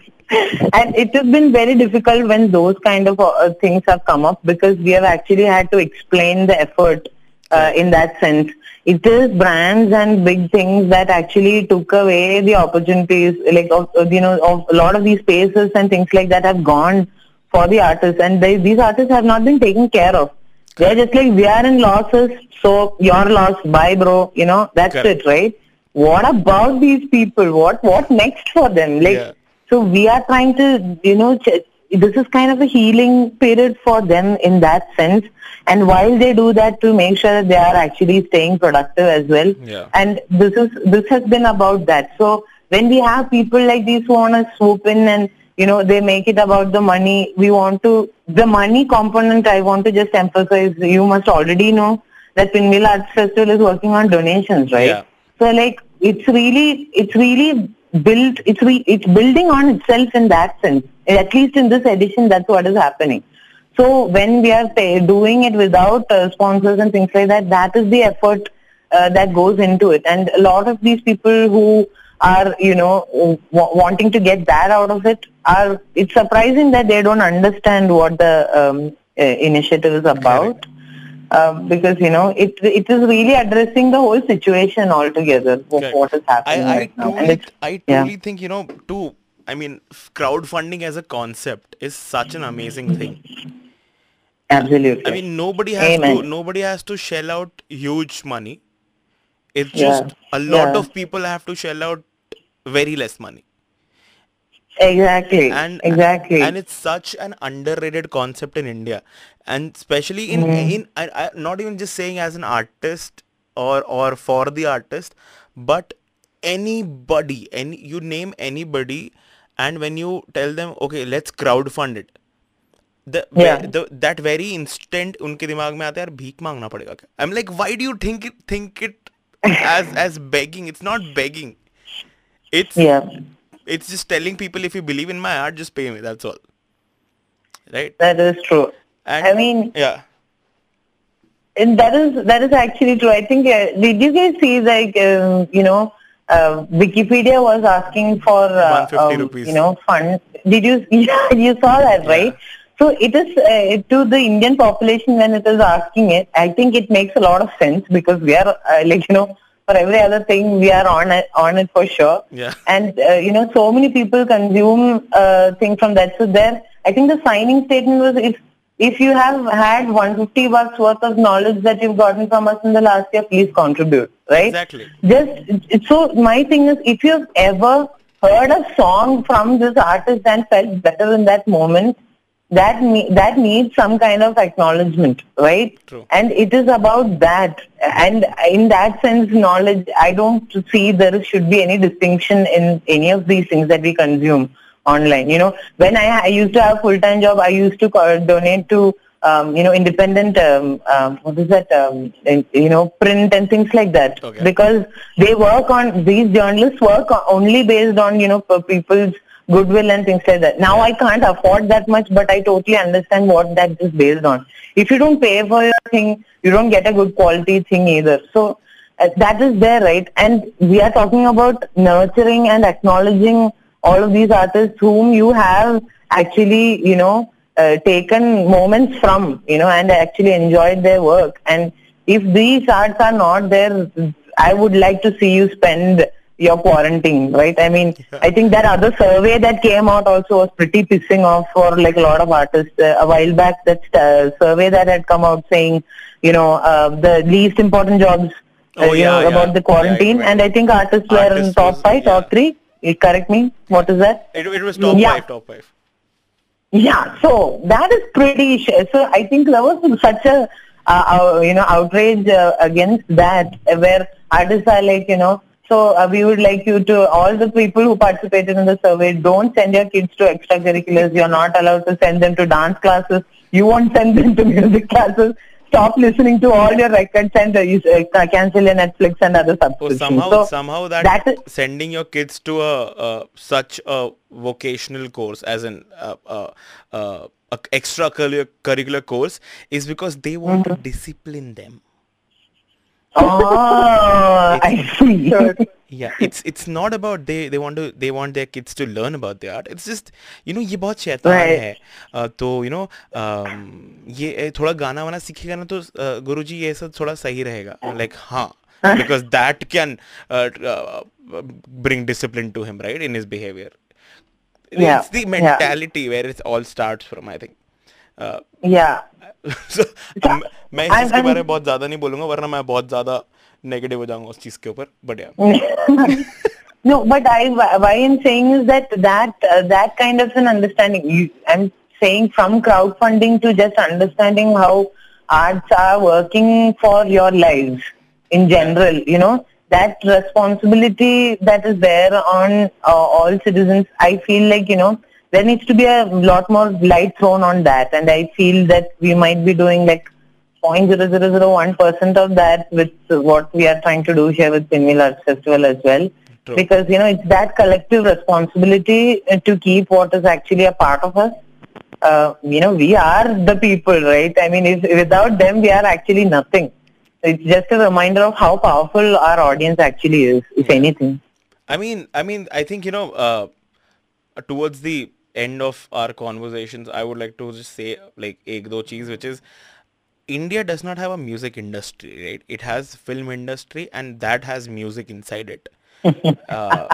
And it has been very difficult when those kind of uh, things have come up because we have actually had to explain the effort uh, in that sense. It is brands and big things that actually took away the opportunities, like of, you know, of a lot of these spaces and things like that have gone for the artists, and they, these artists have not been taken care of. They're just like we are in losses, so your loss, bye, bro. You know that's Correct. it, right? What about these people? What what next for them? Like Yeah. so, we are trying to, you know, ch- this is kind of a healing period for them in that sense. And while they do that, to make sure that they are actually staying productive as well. Yeah. And this is this has been about that. So when we have people like these who want to swoop in and you know they make it about the money, we want to the money component. I want to just emphasize. You must already know that Pinwheel Arts Festival is working on donations, right? Yeah. So like it's really it's really built it's re, it's building on itself in that sense. At least in this edition, that's what is happening. So when we are pay, doing it without uh, sponsors and things like that, that is the effort uh, that goes into it. And a lot of these people who are, you know, w- wanting to get that out of it are, it's surprising that they don't understand what the um, uh, initiative is about. Um, because you know it it is really addressing the whole situation altogether. Correct. What is happening I, I right now, and truly, it's I yeah. think you know too. I mean, crowdfunding as a concept is such an amazing thing. absolutely. I mean, nobody has to Amen. nobody has to shell out huge money. It's Yeah. just a lot Yeah. of people have to shell out very less money. exactly, And exactly. and it's such an underrated concept in India, and especially in Mm-hmm. in I, I, not even just saying as an artist or or for the artist, but anybody, any you name anybody, and when you tell them, okay, let's crowdfund it, the, Yeah. the that very instant उनके दिमाग में आता है यार भीख मांगना पड़ेगा क्या I'm like why do you think it think it as as begging it's not begging it's yeah, it's just telling people if you believe in my art just pay me that's all right that is true. and I mean, yeah And that is that is actually true. I think uh, did you guys see like um, you know uh, Wikipedia was asking for uh, 150 rupees. you know fund. Did you yeah, you saw that right? So it is uh, to the Indian population when it is asking it. I think it makes a lot of sense because we are uh, like you know for every other thing we are on it on it for sure. Yeah. And uh, you know so many people consume uh, things from that. So there I think the signing statement was if if you have had 150 bucks worth of knowledge that you've gotten from us in the last year, please contribute, right? Exactly. Just so my thing is, if you've ever heard a song from this artist and felt better in that moment, that ne- that needs some kind of acknowledgement, right? True. And it is about that. And in that sense, knowledge, I don't see there should be any distinction in any of these things that we consume online. You know, when I, I used to have a full-time job, I used to donate to, um, you know, independent, um, um, what is that, um, in- you know, print and things like that. Okay. Because they work on, these journalists work on, only based on, you know, people's goodwill and things like that. Now I can't afford that much, but I totally understand what that is based on. If you don't pay for your thing, you don't get a good quality thing either. So uh, that is there, right? And we are talking about nurturing and acknowledging all of these artists whom you have actually, you know, uh, taken moments from, you know, and actually enjoyed their work. And if these arts are not there, I would like to see you spend your quarantine, right? I mean, I think that other survey that came out also was pretty pissing off for like a lot of artists. Uh, a while back, that uh, survey that had come out saying, you know, uh, the least important jobs, uh, Oh, you yeah, know, yeah. about the quarantine. Yeah, and I think artists were in top was- five, top three. Correct me. What is that? It, it was top Yeah. five, top five. Yeah, so that is pretty. So I think there was such a uh, uh, you know outrage uh, against that, where artists are like you know. So uh, we would like you to all the people who participated in the survey. Don't send your kids to extracurriculars. You're not allowed to send them to dance classes. You won't send them to music classes. Stop listening to all your records and uh, you, uh, cancel your Netflix and other So subscriptions. somehow, So somehow that, that is- sending your kids to a, a such a vocational course, as an uh, uh, uh, a extracurricular curricular course, is because they want Mm-hmm. to discipline them. Oh, I see. Yeah, it's it's not about they they want to they want their kids to learn about the art. It's just you know ये बहुत शैतान Right. है uh, तो you know um, ये थोड़ा गाना वाना सीखेगा ना तो uh, गुरुजी ये सब थोड़ा सही रहेगा like हाँ because that can uh, uh, bring discipline to him right in his behavior. Yeah, It's the mentality yeah. where it all starts from I think. Uh, Yeah. मैं इसके बारे में बहुत ज़्यादा नहीं बोलूँगा वरना मैं बहुत ज़्यादा नेगेटिव हो जाऊँगा उस चीज़ के ऊपर बट यार no but I why I saying is that that that kind of an understanding I am saying from crowd funding to just understanding how arts are working for your lives in general you know that responsibility that is there on uh, all citizens i feel like you there needs to be a lot more light thrown on that, and I feel that we might be doing like 0.0001 percent of that with what we are trying to do here with Pinwheel Arts Festival as well. True. Because you know it's that collective responsibility uh, to keep what is actually a part of us. Uh, you know we are the people, right? I mean, if, without them, we are actually nothing. It's just a reminder of how powerful our audience actually is, if anything. I mean, I mean, I think you know, uh, towards the end of our conversations, I would like to just say like ek do cheez, which is India does not have a music industry, right? It has film industry, and that has music inside it. uh,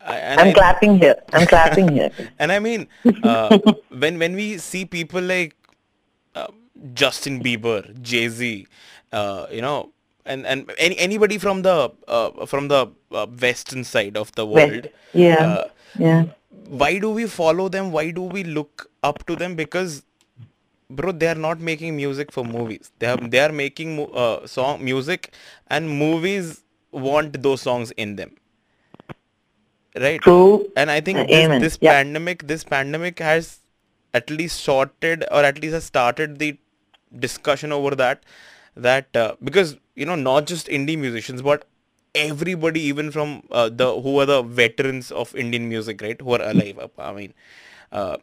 I, I'm I- clapping here. I'm clapping here. and I mean, uh, when when we see people like uh, Justin Bieber, Jay Z, uh, you know, and and any, anybody from the uh, from the uh, western side of the world, Yeah. uh, yeah. Why do we follow them? Why do we look up to them? Because bro, they are not making music for movies. They are they are making uh, song music, and movies want those songs in them, right? True. and i think Uh, this, this Yeah. pandemic this pandemic has at least sorted or at least has started the discussion over that that uh, because you know not just indie musicians but everybody even from uh, the who are the veterans of indian music right who are alive uh, i mean uh,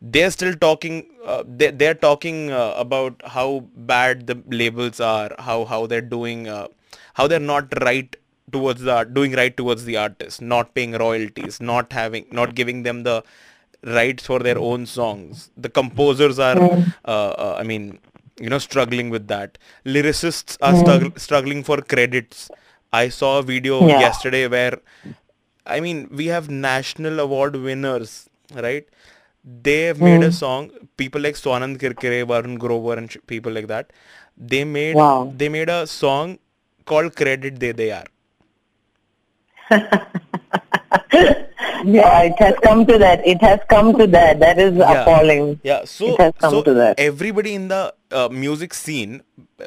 they're still talking uh, they, they're talking uh, about how bad the labels are how how they're doing uh, how they're not right towards the doing right towards the artist not paying royalties not having not giving them the rights for their own songs. The composers are uh, uh, i mean you know struggling with that. Lyricists are strugg- struggling for credits i saw a video Yeah. yesterday where I mean, we have national award winners, right? they've made a song. People like Swanand Kirkire, Varun Grover, and sh- people like that. They made Wow. they made a song called "Credit De Do Yaar." Yeah, it has come to that. It has come to that. That is Yeah. appalling. Yeah, so It has come so to that. everybody in the uh, music scene,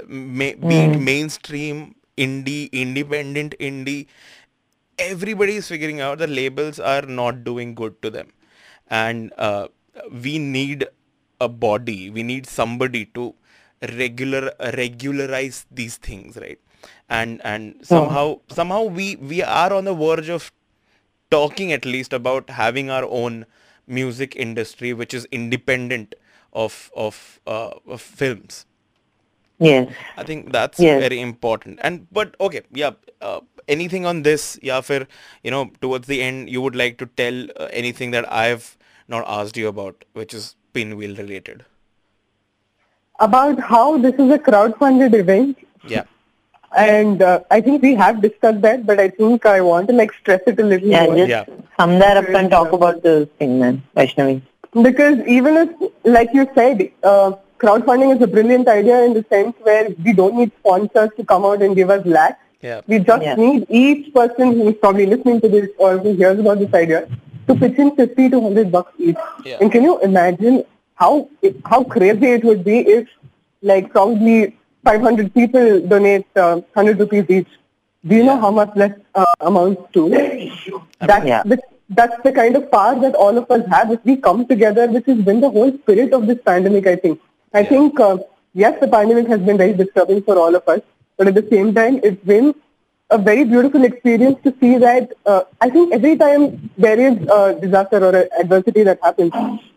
may, be Hmm. it mainstream, indie, independent indie, everybody is figuring out the labels are not doing good to them, and uh, we need a body. We need somebody to regular regularize these things, right? And and somehow somehow we we are on the verge of talking at least about having our own music industry which is independent of of, uh, of films Yes. i think that's Yes. very important and but okay yeah uh, anything on this yeah for you know towards the end you would like to tell uh, anything that i've not asked you about which is pinwheel related About how this is a crowdfunded event, yeah and uh, I think we have discussed that, but I think I want to like stress it a little Yeah, more. just Yeah. sum that up and talk about this thing, man. Vyshnavi. Because even if, like you said, uh, crowdfunding is a brilliant idea in the sense where we don't need sponsors to come out and give us lakhs. yeah We just Yeah. need each person who is probably listening to this or who hears about this idea to pitch in 50 to 100 bucks each. Yeah. And can you imagine how how crazy it would be if like probably 500 people donate uh, 100 rupees each? Do you know how much that uh, amounts to? That's, Yeah. the, that's the kind of power that all of us have if we come together, which has been the whole spirit of this pandemic, I think. I think, uh, yes, the pandemic has been very disturbing for all of us, but at the same time, it's been a very beautiful experience to see that uh, I think every time there is a disaster or a adversity that happens,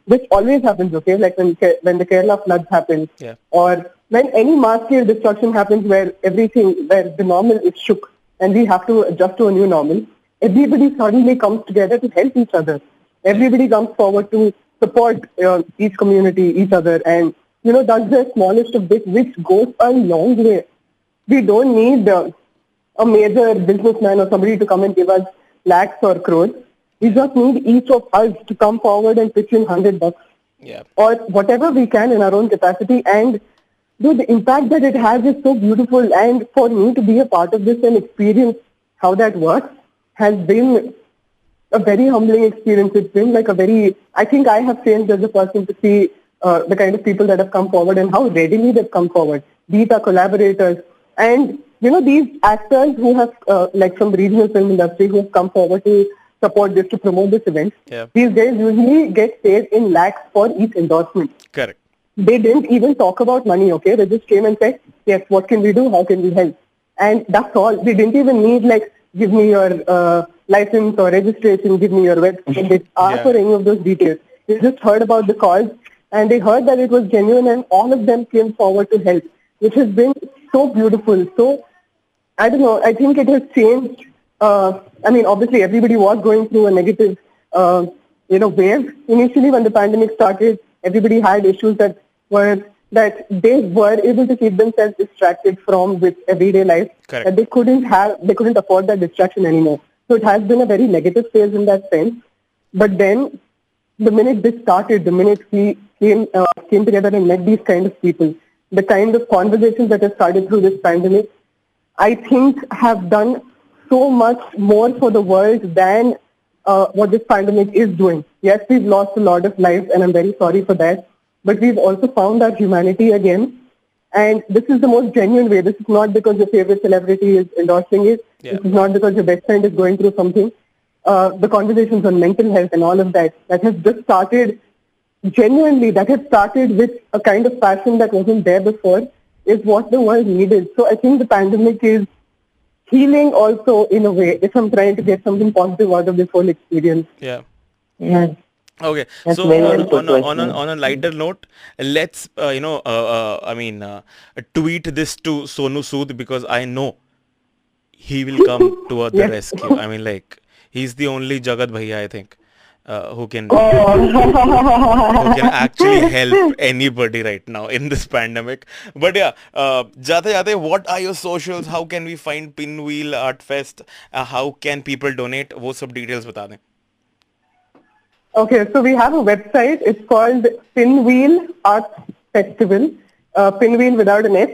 which always happens, okay, like when, when the Kerala floods happened, Yeah. or when any mass scale destruction happens where everything, where the normal is shook and we have to adjust to a new normal, everybody suddenly comes together to help each other. Everybody comes forward to support uh, each community, each other, and you know that's the smallest of bit which goes a long way. We don't need uh, a major businessman or somebody to come and give us lakhs or crores. We just need each of us to come forward and pitch in hundred bucks yeah or whatever we can in our own capacity. And the impact that it has is so beautiful. And for me to be a part of this and experience how that works has been a very humbling experience. It's been like a very, I think I have changed as a person to see uh, the kind of people that have come forward and how readily they've come forward. These are collaborators. And, you know, these actors who have, uh, like from the regional film industry, who have come forward to support this, to promote this event, Yeah. these guys usually get paid in lakhs for each endorsement. correct They didn't even talk about money, okay? They just came and said, yes, what can we do? How can we help? And that's all. They didn't even need like, give me your uh, license or registration, give me your website. Ask Yeah. for any of those details. They just heard about the cause and they heard that it was genuine and all of them came forward to help, which has been so beautiful. So, I don't know, I think it has changed. Uh, I mean, obviously everybody was going through a negative, uh, you know, wave. Initially when the pandemic started, everybody had issues that were, that they were able to keep themselves distracted from with everyday life. Correct. That they couldn't have, they couldn't afford that distraction anymore. So it has been a very negative phase in that sense. But then the minute this started, the minute we came uh, came together and met these kind of people, the kind of conversations that have started through this pandemic, I think have done so much more for the world than uh, what this pandemic is doing. Yes, we've lost a lot of lives, and I'm very sorry for that. But we've also found our humanity again. And this is the most genuine way. This is not because your favorite celebrity is endorsing it. Yeah. This is not because your best friend is going through something. Uh, the conversations on mental health and all of that, that has just started genuinely, that has started with a kind of passion that wasn't there before, is what the world needed. So I think the pandemic is healing also in a way, if I'm trying to get something positive out of this whole experience. yeah Yeah. Okay, That's so on, on, a, on, a, on a lighter note, let's uh, you know, uh, uh, I mean, uh, tweet this to Sonu Sood because I know he will come to the Yes. rescue. I mean, like he's the only Jagat Bhaiya I think uh, who can Oh. who can actually help anybody right now in this pandemic. But yeah, uh, jate jate, what are your socials? How can we find Pinwheel Art Fest? Uh, how can people donate? वो सब details बता दें. Okay, so we have a website. It's called Pinwheel Arts Festival. Uh, Pinwheel without an S.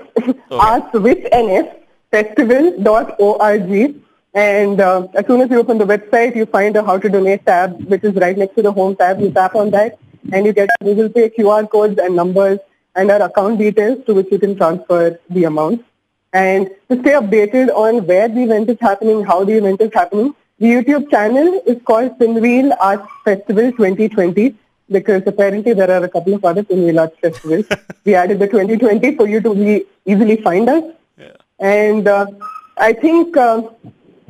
Arts with an S. Festival.org. And uh, as soon as you open the website, you find a How to Donate tab, which is right next to the Home tab. You tap on that, and you get Google Pay QR codes and numbers and our account details to which you can transfer the amount. And to stay updated on where the event is happening, how the event is happening, the YouTube channel is called Pinwheel Arts Festival 2020 because apparently there are a couple of other Pinwheel Arts Festivals. we added the 2020 for you to be easily find us. Yeah. And uh, I think uh,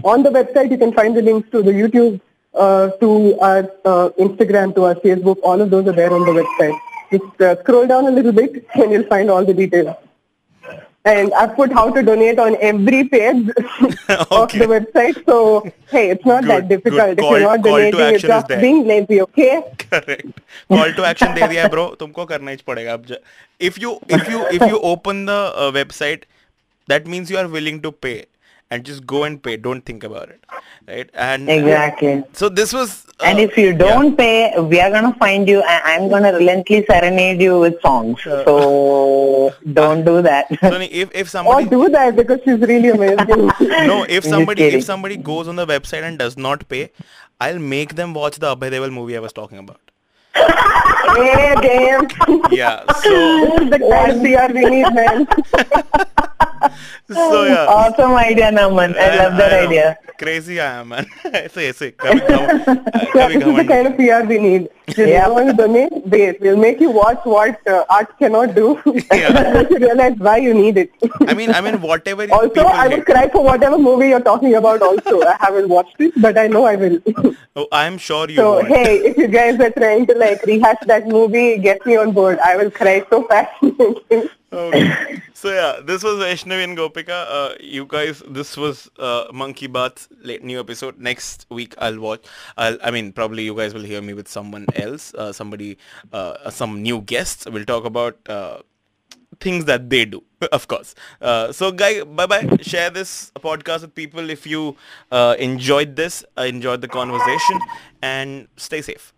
on the website you can find the links to the YouTube, uh, to our uh, Instagram, to our Facebook. All of those are there on the website. Just uh, scroll down a little bit and you'll find all the details. And I've put how to donate on every page of Okay. the website. So, hey, it's not that Good, good. difficult. Call- if you're not call to donating, you're action is just there. being lazy, okay? Correct call to action दे दिया है bro तुमको करना ही पड़ेगा अब if you if you if you open the website that means you are willing to पे and just go and pay don't think about it right and Exactly. so this was uh, And if you don't pay, we are gonna find you, and I'm gonna relentlessly serenade you with songs. So don't do that. If if Or do that because she's really amazing. no if somebody if somebody goes on the website and does not pay i'll make them watch the Abhay Deol movie i was talking about yeah, damn. yeah so the kind we need, man so yeah. Awesome idea, Naman. I, I love that I idea. Crazy, ah, I am, man. say, yes, so, coming, uh, yeah, this is the kind of PR we need. Just yeah. go and donate. We'll make you watch what uh, art cannot do. yeah. you realize why you need it. I mean, I mean, whatever. also, I will cry for whatever movie you're talking about. Also, I haven't watched it, but I know I will. oh, I'm sure you. So won't. hey, if you guys are trying to like rehash that movie, get me on board. I will cry so fast. Okay. So yeah, this was Vyshnavi and Gopika. Uh, you guys, this was uh, Monkey Bath late new episode. Next week I'll watch. I'll, I mean, probably you guys will hear me with someone else, uh, somebody, uh, some new guests. We'll talk about uh, things that they do, of course. Uh, so guy, bye bye. Share this podcast with people if you enjoyed this, enjoyed the conversation, and stay safe.